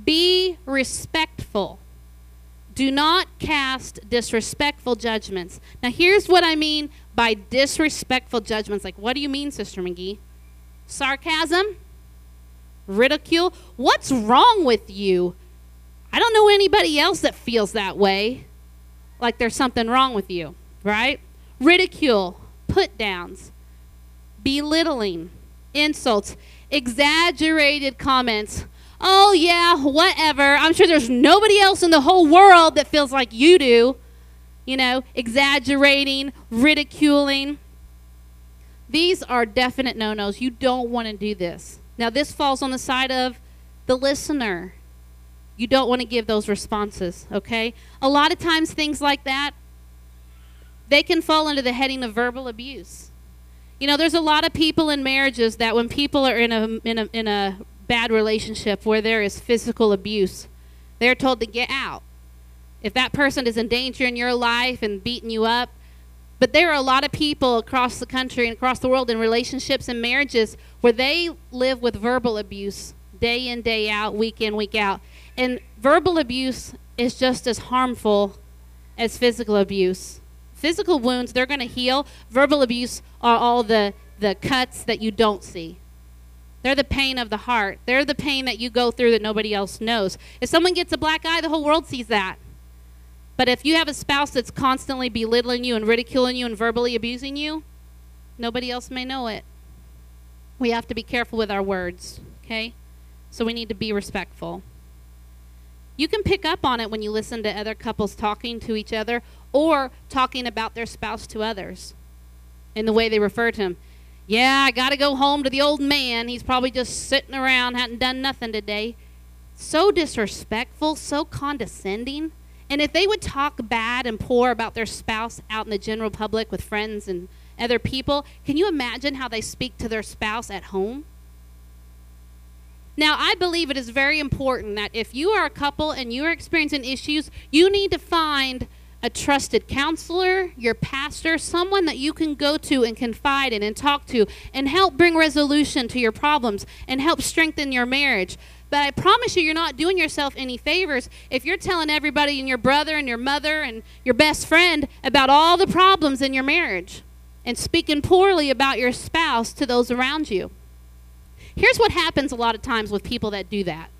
be respectful. Do not cast disrespectful judgments. Now, here's what I mean by disrespectful judgments. Like, what do you mean, Sister McGee? Sarcasm? Ridicule? What's wrong with you? I don't know anybody else that feels that way. Like there's something wrong with you, right? Ridicule, put downs, belittling, insults, exaggerated comments oh, yeah, whatever. I'm sure there's nobody else in the whole world that feels like you do. You know, exaggerating, ridiculing. These are definite no nos. You don't want to do this. Now, this falls on the side of the listener. You don't want to give those responses, okay? A lot of times, things like that, they can fall under the heading of verbal abuse. You know, there's a lot of people in marriages that when people are in a, in a, in a bad relationship where there is physical abuse, they're told to get out. If that person is in danger in your life and beating you up, but there are a lot of people across the country and across the world in relationships and marriages where they live with verbal abuse day in, day out, week in, week out. And verbal abuse is just as harmful as physical abuse. Physical wounds, they're going to heal. Verbal abuse are all the, the cuts that you don't see. They're the pain of the heart. They're the pain that you go through that nobody else knows. If someone gets a black eye, the whole world sees that. But if you have a spouse that's constantly belittling you and ridiculing you and verbally abusing you, nobody else may know it. We have to be careful with our words, okay? So we need to be respectful. You can pick up on it when you listen to other couples talking to each other or talking about their spouse to others in the way they refer to him. Yeah, I got to go home to the old man. He's probably just sitting around, hadn't done nothing today. So disrespectful, so condescending. And if they would talk bad and poor about their spouse out in the general public with friends and other people, can you imagine how they speak to their spouse at home? Now, I believe it is very important that if you are a couple and you are experiencing issues, you need to find a trusted counselor, your pastor, someone that you can go to and confide in and talk to and help bring resolution to your problems and help strengthen your marriage. But I promise you, you're not doing yourself any favors if you're telling everybody and your brother and your mother and your best friend about all the problems in your marriage and speaking poorly about your spouse to those around you. Here's what happens a lot of times with people that do that.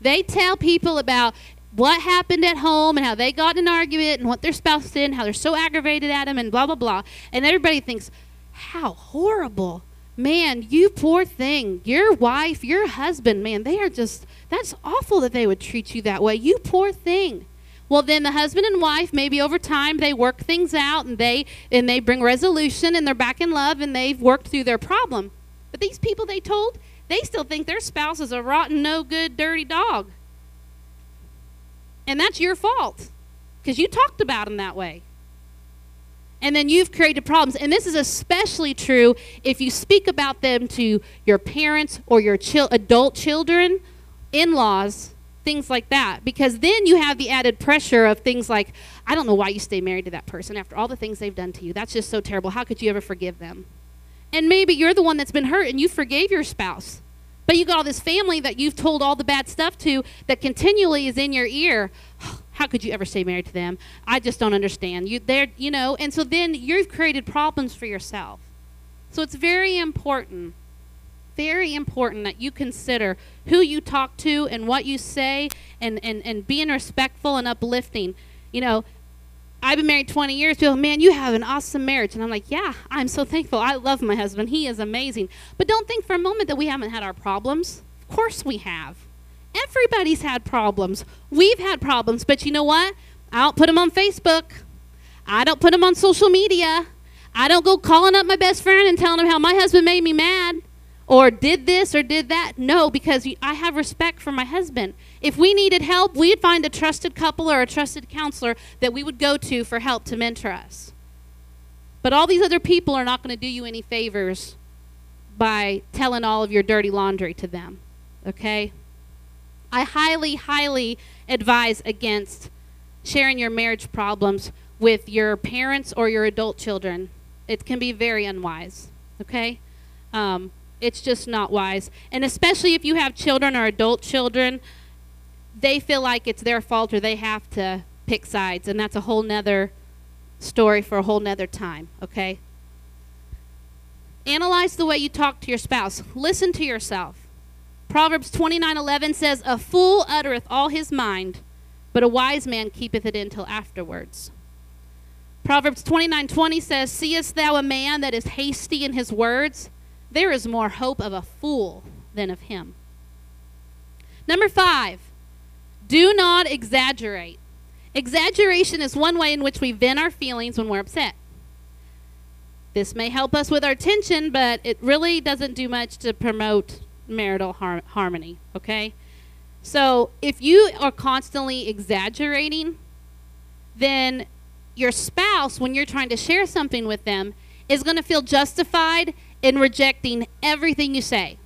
They tell people about what happened at home and how they got in an argument and what their spouse did and how they're so aggravated at them and blah, blah, blah. And everybody thinks, how horrible. Man, you poor thing. Your wife, your husband, man, they are just, that's awful that they would treat you that way. You poor thing. Well, then the husband and wife, maybe over time, they work things out and they and they bring resolution and they're back in love and they've worked through their problem. But these people they told, they still think their spouse is a rotten, no good, dirty dog. And that's your fault because you talked about them that way. And then you've created problems. And this is especially true if you speak about them to your parents or your adult children, in laws, things like that. Because then you have the added pressure of things like, I don't know why you stay married to that person after all the things they've done to you. That's just so terrible. How could you ever forgive them? And maybe you're the one that's been hurt and you forgave your spouse. But you got all this family that you've told all the bad stuff to that continually is in your ear. How could you ever stay married to them? I just don't understand. You there, you know, and so then you've created problems for yourself. So it's very important, very important that you consider who you talk to and what you say and, and, and being respectful and uplifting. You know, I've been married 20 years. People, man, you have an awesome marriage. And I'm like, yeah, I'm so thankful. I love my husband. He is amazing. But don't think for a moment that we haven't had our problems. Of course we have. Everybody's had problems. We've had problems. But you know what? I don't put them on Facebook. I don't put them on social media. I don't go calling up my best friend and telling him how my husband made me mad or did this or did that. No, because I have respect for my husband. If we needed help, we'd find a trusted couple or a trusted counselor that we would go to for help to mentor us. But all these other people are not going to do you any favors by telling all of your dirty laundry to them. Okay? I highly, highly advise against sharing your marriage problems with your parents or your adult children. It can be very unwise. Okay? Um, it's just not wise. And especially if you have children or adult children, they feel like it's their fault or they have to pick sides. And that's a whole nother story for a whole nother time, okay? Analyze the way you talk to your spouse. Listen to yourself. Proverbs 29:11 says, "A fool uttereth all his mind, but a wise man keepeth it until afterwards." Proverbs 29:20 says, "Seest thou a man that is hasty in his words? there is more hope of a fool than of him. Number five, do not exaggerate. Exaggeration is one way in which we vent our feelings when we're upset. This may help us with our tension, but it really doesn't do much to promote marital har- harmony, okay? So if you are constantly exaggerating, then your spouse, when you're trying to share something with them, is going to feel justified in rejecting everything you say.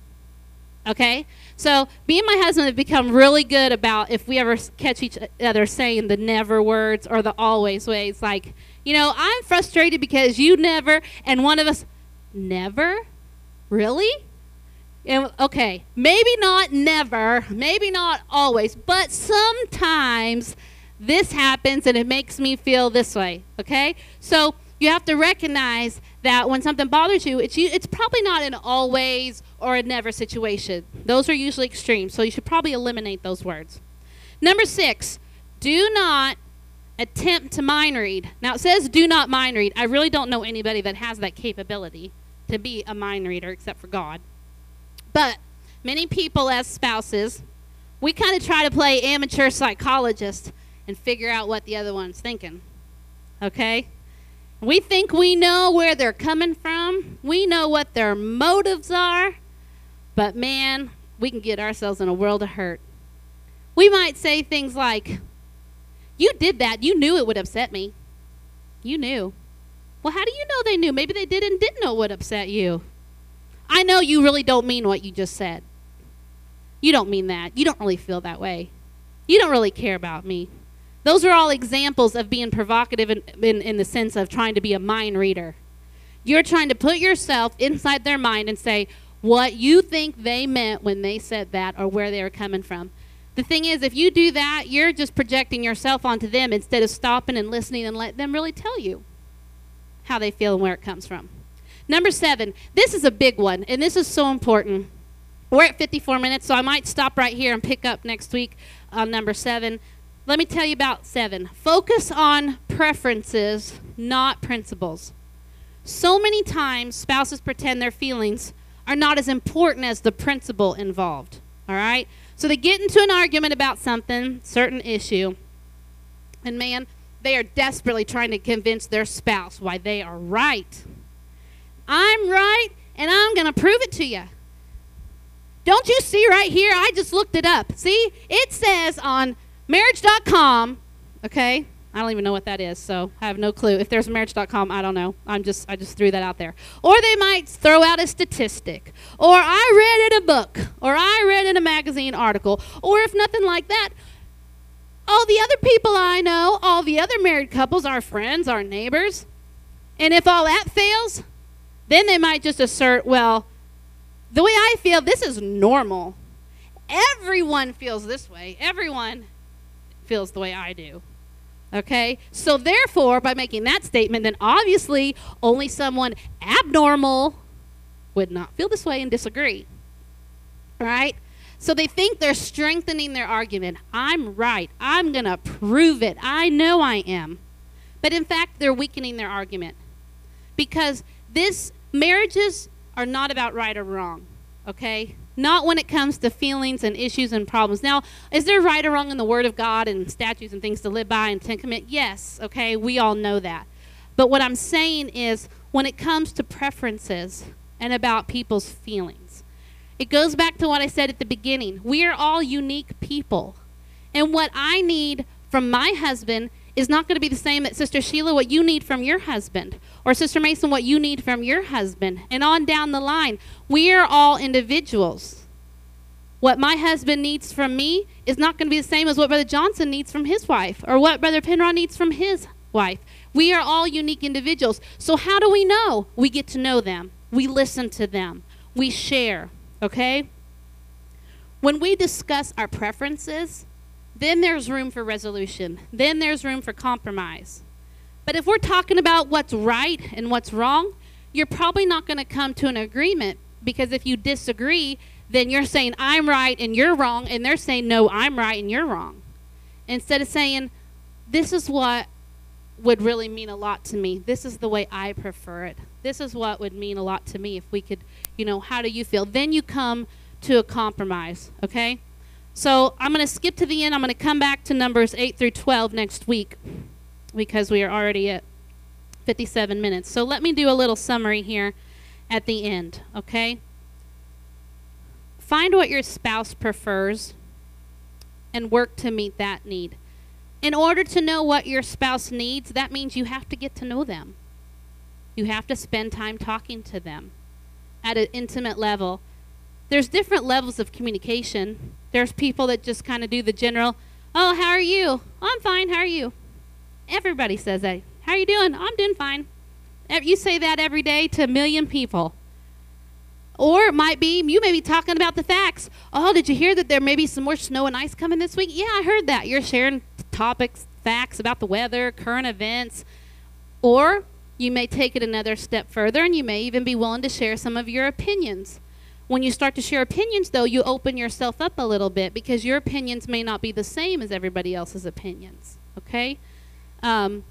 Okay? So, me and my husband have become really good about if we ever catch each other saying the never words or the always ways. Like, you know, I'm frustrated because you never, and one of us, never? Really? And, okay, maybe not never, maybe not always, but sometimes this happens and it makes me feel this way. Okay? So, you have to recognize that when something bothers you, it's, it's probably not an always or a never situation. Those are usually extremes, so you should probably eliminate those words. Number six, do not attempt to mind read. Now, it says do not mind read. I really don't know anybody that has that capability to be a mind reader except for God. But many people, as spouses, we kind of try to play amateur psychologist and figure out what the other one's thinking. Okay? We think we know where they're coming from, we know what their motives are, but man, we can get ourselves in a world of hurt. We might say things like, You did that. You knew it would upset me. You knew. Well, how do you know they knew? Maybe they did and didn't know what upset you. I know you really don't mean what you just said. You don't mean that. You don't really feel that way. You don't really care about me. Those are all examples of being provocative in, in, in, the sense of trying to be a mind reader. You're trying to put yourself inside their mind and say what you think they meant when they said that or where they were coming from. The thing is, if you do that, you're just projecting yourself onto them instead of stopping and listening and let them really tell you how they feel and where it comes from. Number seven, this is a big one, and this is so important. We're at 54 minutes, so I might stop right here and pick up next week on number seven. Let me tell you about seven. Focus on preferences, not principles. So many times, spouses pretend their feelings are not as important as the principle involved. All right? So they get into an argument about something, certain issue, and man, they are desperately trying to convince their spouse why they are right. I'm right, and I'm going to prove it to you. Don't you see right here? I just looked it up. See? It says on Marriage.com, okay? I don't even know what that is, so I have no clue. If there's marriage.com, I don't know. I'm just I just threw that out there. Or they might throw out a statistic, or I read in a book, or I read in a magazine article, or if nothing like that, all the other people I know, all the other married couples, our friends, our neighbors. And if all that fails, then they might just assert, well, the way I feel, this is normal. Everyone feels this way. Everyone feels the way I do. Okay? So, therefore, by making that statement, then obviously only someone abnormal would not feel this way and disagree. Right? So they think they're strengthening their argument. I'm right. I'm going to prove it. I know I am. But in fact, they're weakening their argument. Because this marriages are not about right or wrong, okay? Not when it comes to feelings and issues and problems. Now, is there right or wrong in the Word of God and statutes and things to live by and Ten Commandments? Yes, okay, we all know that. But what I'm saying is, when it comes to preferences and about people's feelings, it goes back to what I said at the beginning. We are all unique people. And what I need from my husband is not going to be the same that Sister Sheila, what you need from your husband, or Sister Mason, what you need from your husband, and on down the line. We are all individuals. What my husband needs from me is not going to be the same as what Brother Johnson needs from his wife, or what Brother Penrod needs from his wife. We are all unique individuals. So, how do we know? We get to know them, we listen to them, we share. Okay? When we discuss our preferences, then there's room for resolution. Then there's room for compromise. But if we're talking about what's right and what's wrong, you're probably not going to come to an agreement because if you disagree, then you're saying I'm right and you're wrong, and they're saying no, I'm right and you're wrong. Instead of saying, this is what would really mean a lot to me. This is the way I prefer it. This is what would mean a lot to me if we could, you know, how do you feel? Then you come to a compromise, okay? So I'm going to skip to the end. I'm going to come back to numbers 8 through 12 next week because we are already at 57 minutes. So let me do a little summary here at the end, okay? Find what your spouse prefers and work to meet that need. In order to know what your spouse needs, that means you have to get to know them. You have to spend time talking to them at an intimate level. There's different levels of communication. There's people that just kind of do the general, "Oh, how are you? I'm fine. How are you?" Everybody says that. "How are you doing?" "I'm doing fine." You say that every day to a million people. Or it might be you may be talking about the facts. Oh, did you hear that there may be some more snow and ice coming this week? Yeah, I heard that. You're sharing topics, facts about the weather, current events. Or you may take it another step further and you may even be willing to share some of your opinions. When you start to share opinions, though, you open yourself up a little bit because your opinions may not be the same as everybody else's opinions. Okay? Um,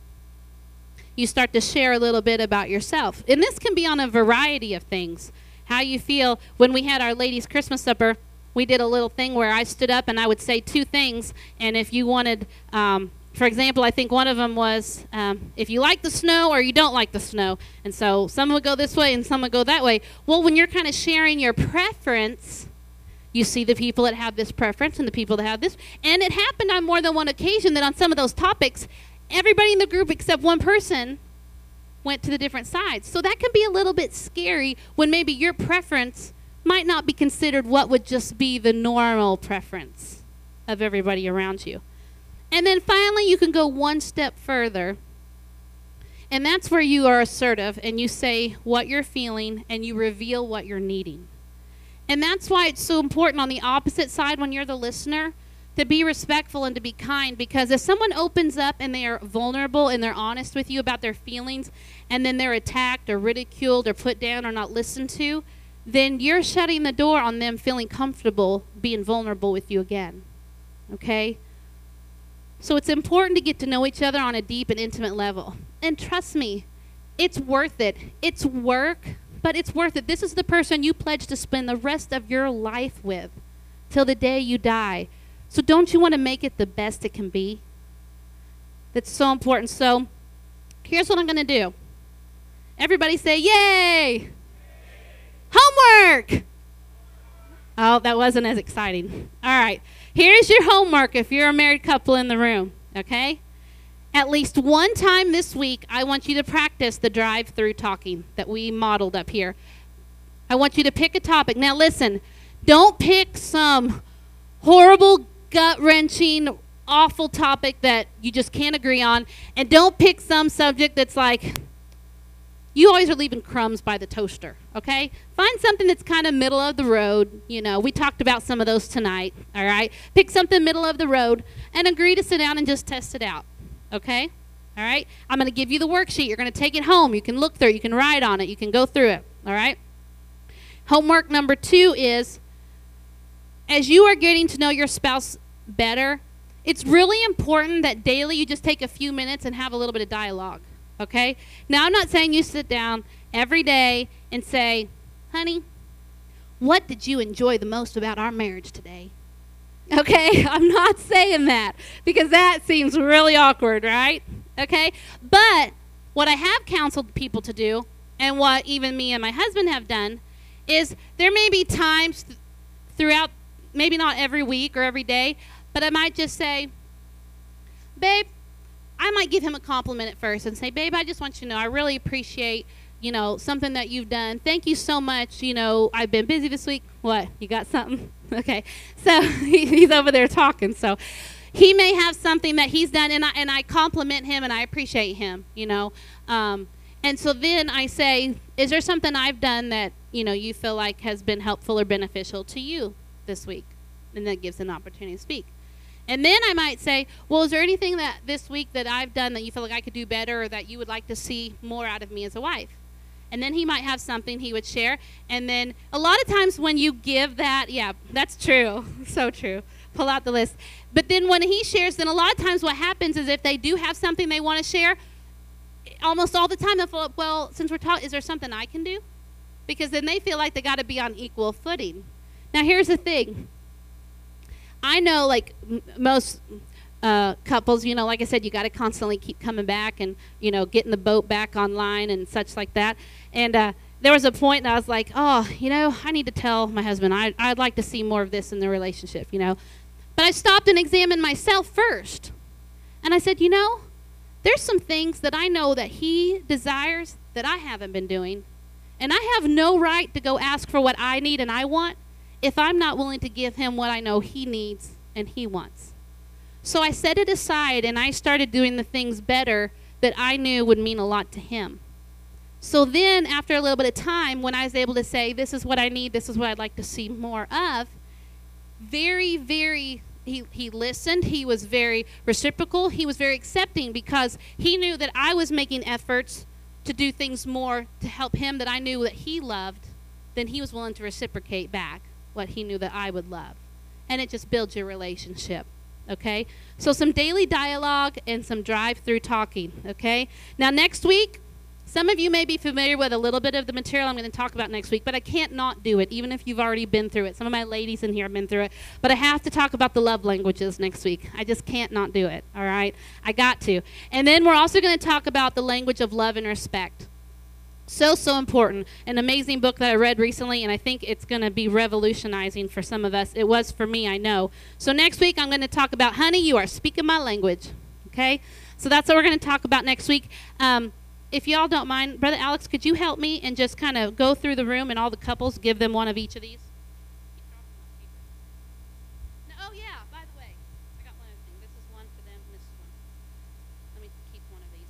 you start to share a little bit about yourself. And this can be on a variety of things. How you feel when we had our ladies' Christmas supper we did a little thing where I stood up and I would say two things, and if you wanted, um, for example, I think one of them was um, if you like the snow or you don't like the snow, and so some would go this way and some would go that way. Well, when you're kind of sharing your preference, you see the people that have this preference and the people that have this, and it happened on more than one occasion that on some of those topics, everybody in the group except one person went to the different sides. So that can be a little bit scary when maybe your preference might not be considered what would just be the normal preference of everybody around you. And then finally, you can go one step further. And that's where you are assertive and you say what you're feeling and you reveal what you're needing. And that's why it's so important on the opposite side when you're the listener to be respectful and to be kind because if someone opens up and they are vulnerable and they're honest with you about their feelings and then they're attacked or ridiculed or put down or not listened to, then you're shutting the door on them feeling comfortable being vulnerable with you again. Okay? So it's important to get to know each other on a deep and intimate level. And trust me, it's worth it. It's work, but it's worth it. This is the person you pledge to spend the rest of your life with till the day you die. So don't you want to make it the best it can be? That's so important. So here's what I'm going to do. Everybody say, Yay! Homework! Oh, that wasn't as exciting. All right. Here's your homework if you're a married couple in the room, okay? At least one time this week, I want you to practice the drive through talking that we modeled up here. I want you to pick a topic. Now, listen, don't pick some horrible, gut wrenching, awful topic that you just can't agree on. And don't pick some subject that's like, you always are leaving crumbs by the toaster, okay? Find something that's kind of middle of the road. You know, we talked about some of those tonight, all right? Pick something middle of the road and agree to sit down and just test it out, okay? All right? I'm going to give you the worksheet. You're going to take it home. You can look through it. You can write on it. You can go through it, all right? Homework number two is as you are getting to know your spouse better, it's really important that daily you just take a few minutes and have a little bit of dialogue Okay? Now, I'm not saying you sit down every day and say, honey, what did you enjoy the most about our marriage today? Okay? [laughs] I'm not saying that because that seems really awkward, right? Okay? But what I have counseled people to do, and what even me and my husband have done, is there may be times th- throughout, maybe not every week or every day, but I might just say, babe, I might give him a compliment at first and say, "Babe, I just want you to know I really appreciate, you know, something that you've done. Thank you so much. You know, I've been busy this week. What? You got something? [laughs] okay." So [laughs] he's over there talking. So he may have something that he's done, and I and I compliment him and I appreciate him. You know, um, and so then I say, "Is there something I've done that you know you feel like has been helpful or beneficial to you this week?" And that gives an opportunity to speak. And then I might say, well, is there anything that this week that I've done that you feel like I could do better or that you would like to see more out of me as a wife? And then he might have something he would share. And then a lot of times when you give that, yeah, that's true. [laughs] so true. Pull out the list. But then when he shares, then a lot of times what happens is if they do have something they want to share, almost all the time they'll feel, well, since we're talking, is there something I can do? Because then they feel like they got to be on equal footing. Now, here's the thing I know, like m- most uh, couples, you know, like I said, you got to constantly keep coming back and you know getting the boat back online and such like that. And uh, there was a point that I was like, oh, you know, I need to tell my husband I, I'd like to see more of this in the relationship, you know. But I stopped and examined myself first, and I said, you know, there's some things that I know that he desires that I haven't been doing, and I have no right to go ask for what I need and I want if I'm not willing to give him what I know he needs and he wants. So I set it aside and I started doing the things better that I knew would mean a lot to him. So then, after a little bit of time, when I was able to say, This is what I need, this is what I'd like to see more of, very, very, he, he listened. He was very reciprocal. He was very accepting because he knew that I was making efforts to do things more to help him that I knew that he loved, then he was willing to reciprocate back what he knew that I would love. And it just builds your relationship. Okay? So some daily dialogue and some drive through talking. Okay? Now, next week, some of you may be familiar with a little bit of the material I'm going to talk about next week, but I can't not do it, even if you've already been through it. Some of my ladies in here have been through it. But I have to talk about the love languages next week. I just can't not do it, all right? I got to. And then we're also going to talk about the language of love and respect. So, so important. An amazing book that I read recently, and I think it's going to be revolutionizing for some of us. It was for me, I know. So, next week, I'm going to talk about, honey, you are speaking my language. Okay? So, that's what we're going to talk about next week. Um, if y'all don't mind, Brother Alex, could you help me and just kind of go through the room and all the couples, give them one of each of these? oh, yeah, by the way, I got one other thing. This is one for them, this is one. Let me keep one of these.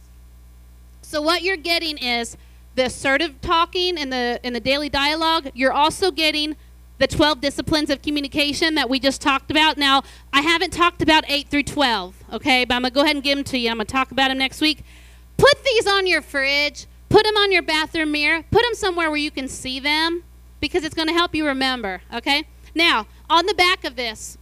So, what you're getting is the assertive talking and the in the daily dialogue, you're also getting the 12 disciplines of communication that we just talked about. Now, I haven't talked about 8 through 12, okay? But I'm going to go ahead and give them to you. I'm going to talk about them next week. Put these on your fridge, put them on your bathroom mirror, put them somewhere where you can see them because it's going to help you remember, okay? Now, on the back of this,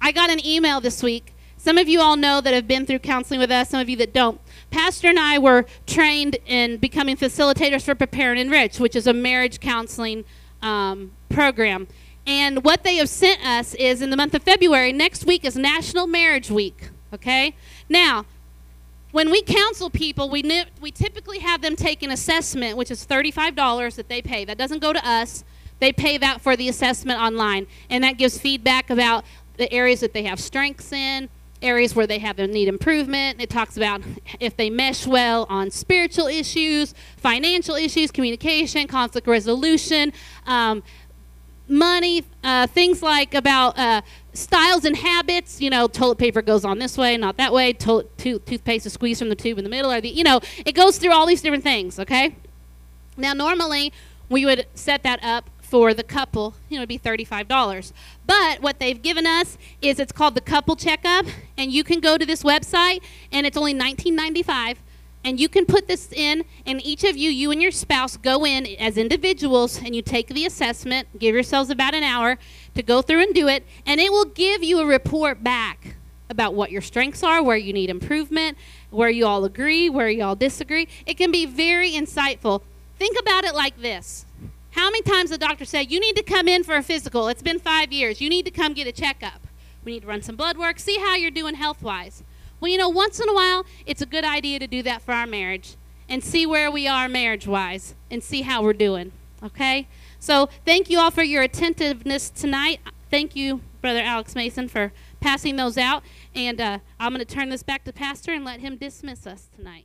I got an email this week. Some of you all know that have been through counseling with us, some of you that don't. Pastor and I were trained in becoming facilitators for Prepare and Enrich, which is a marriage counseling um, program. And what they have sent us is in the month of February, next week is National Marriage Week. Okay? Now, when we counsel people, we, we typically have them take an assessment, which is $35 that they pay. That doesn't go to us. They pay that for the assessment online. And that gives feedback about the areas that they have strengths in, areas where they have a need improvement. It talks about if they mesh well on spiritual issues, financial issues, communication, conflict resolution, um, money, uh, things like about uh, styles and habits. You know, toilet paper goes on this way, not that way. To- to- toothpaste is squeezed from the tube in the middle, or the you know, it goes through all these different things. Okay, Now, normally we would set that up for the couple, you know, it'd be $35. But what they've given us is it's called the couple checkup, and you can go to this website, and it's only $19.95 and you can put this in and each of you you and your spouse go in as individuals and you take the assessment give yourselves about an hour to go through and do it and it will give you a report back about what your strengths are where you need improvement where you all agree where you all disagree. It can be very insightful. Think about it like this how many times the doctor said you need to come in for a physical it's been five years you need to come get a checkup we need to run some blood work see how you're doing health wise well, you know, once in a while, it's a good idea to do that for our marriage and see where we are marriage wise and see how we're doing. Okay? So, thank you all for your attentiveness tonight. Thank you, Brother Alex Mason, for passing those out. And uh, I'm going to turn this back to Pastor and let him dismiss us tonight.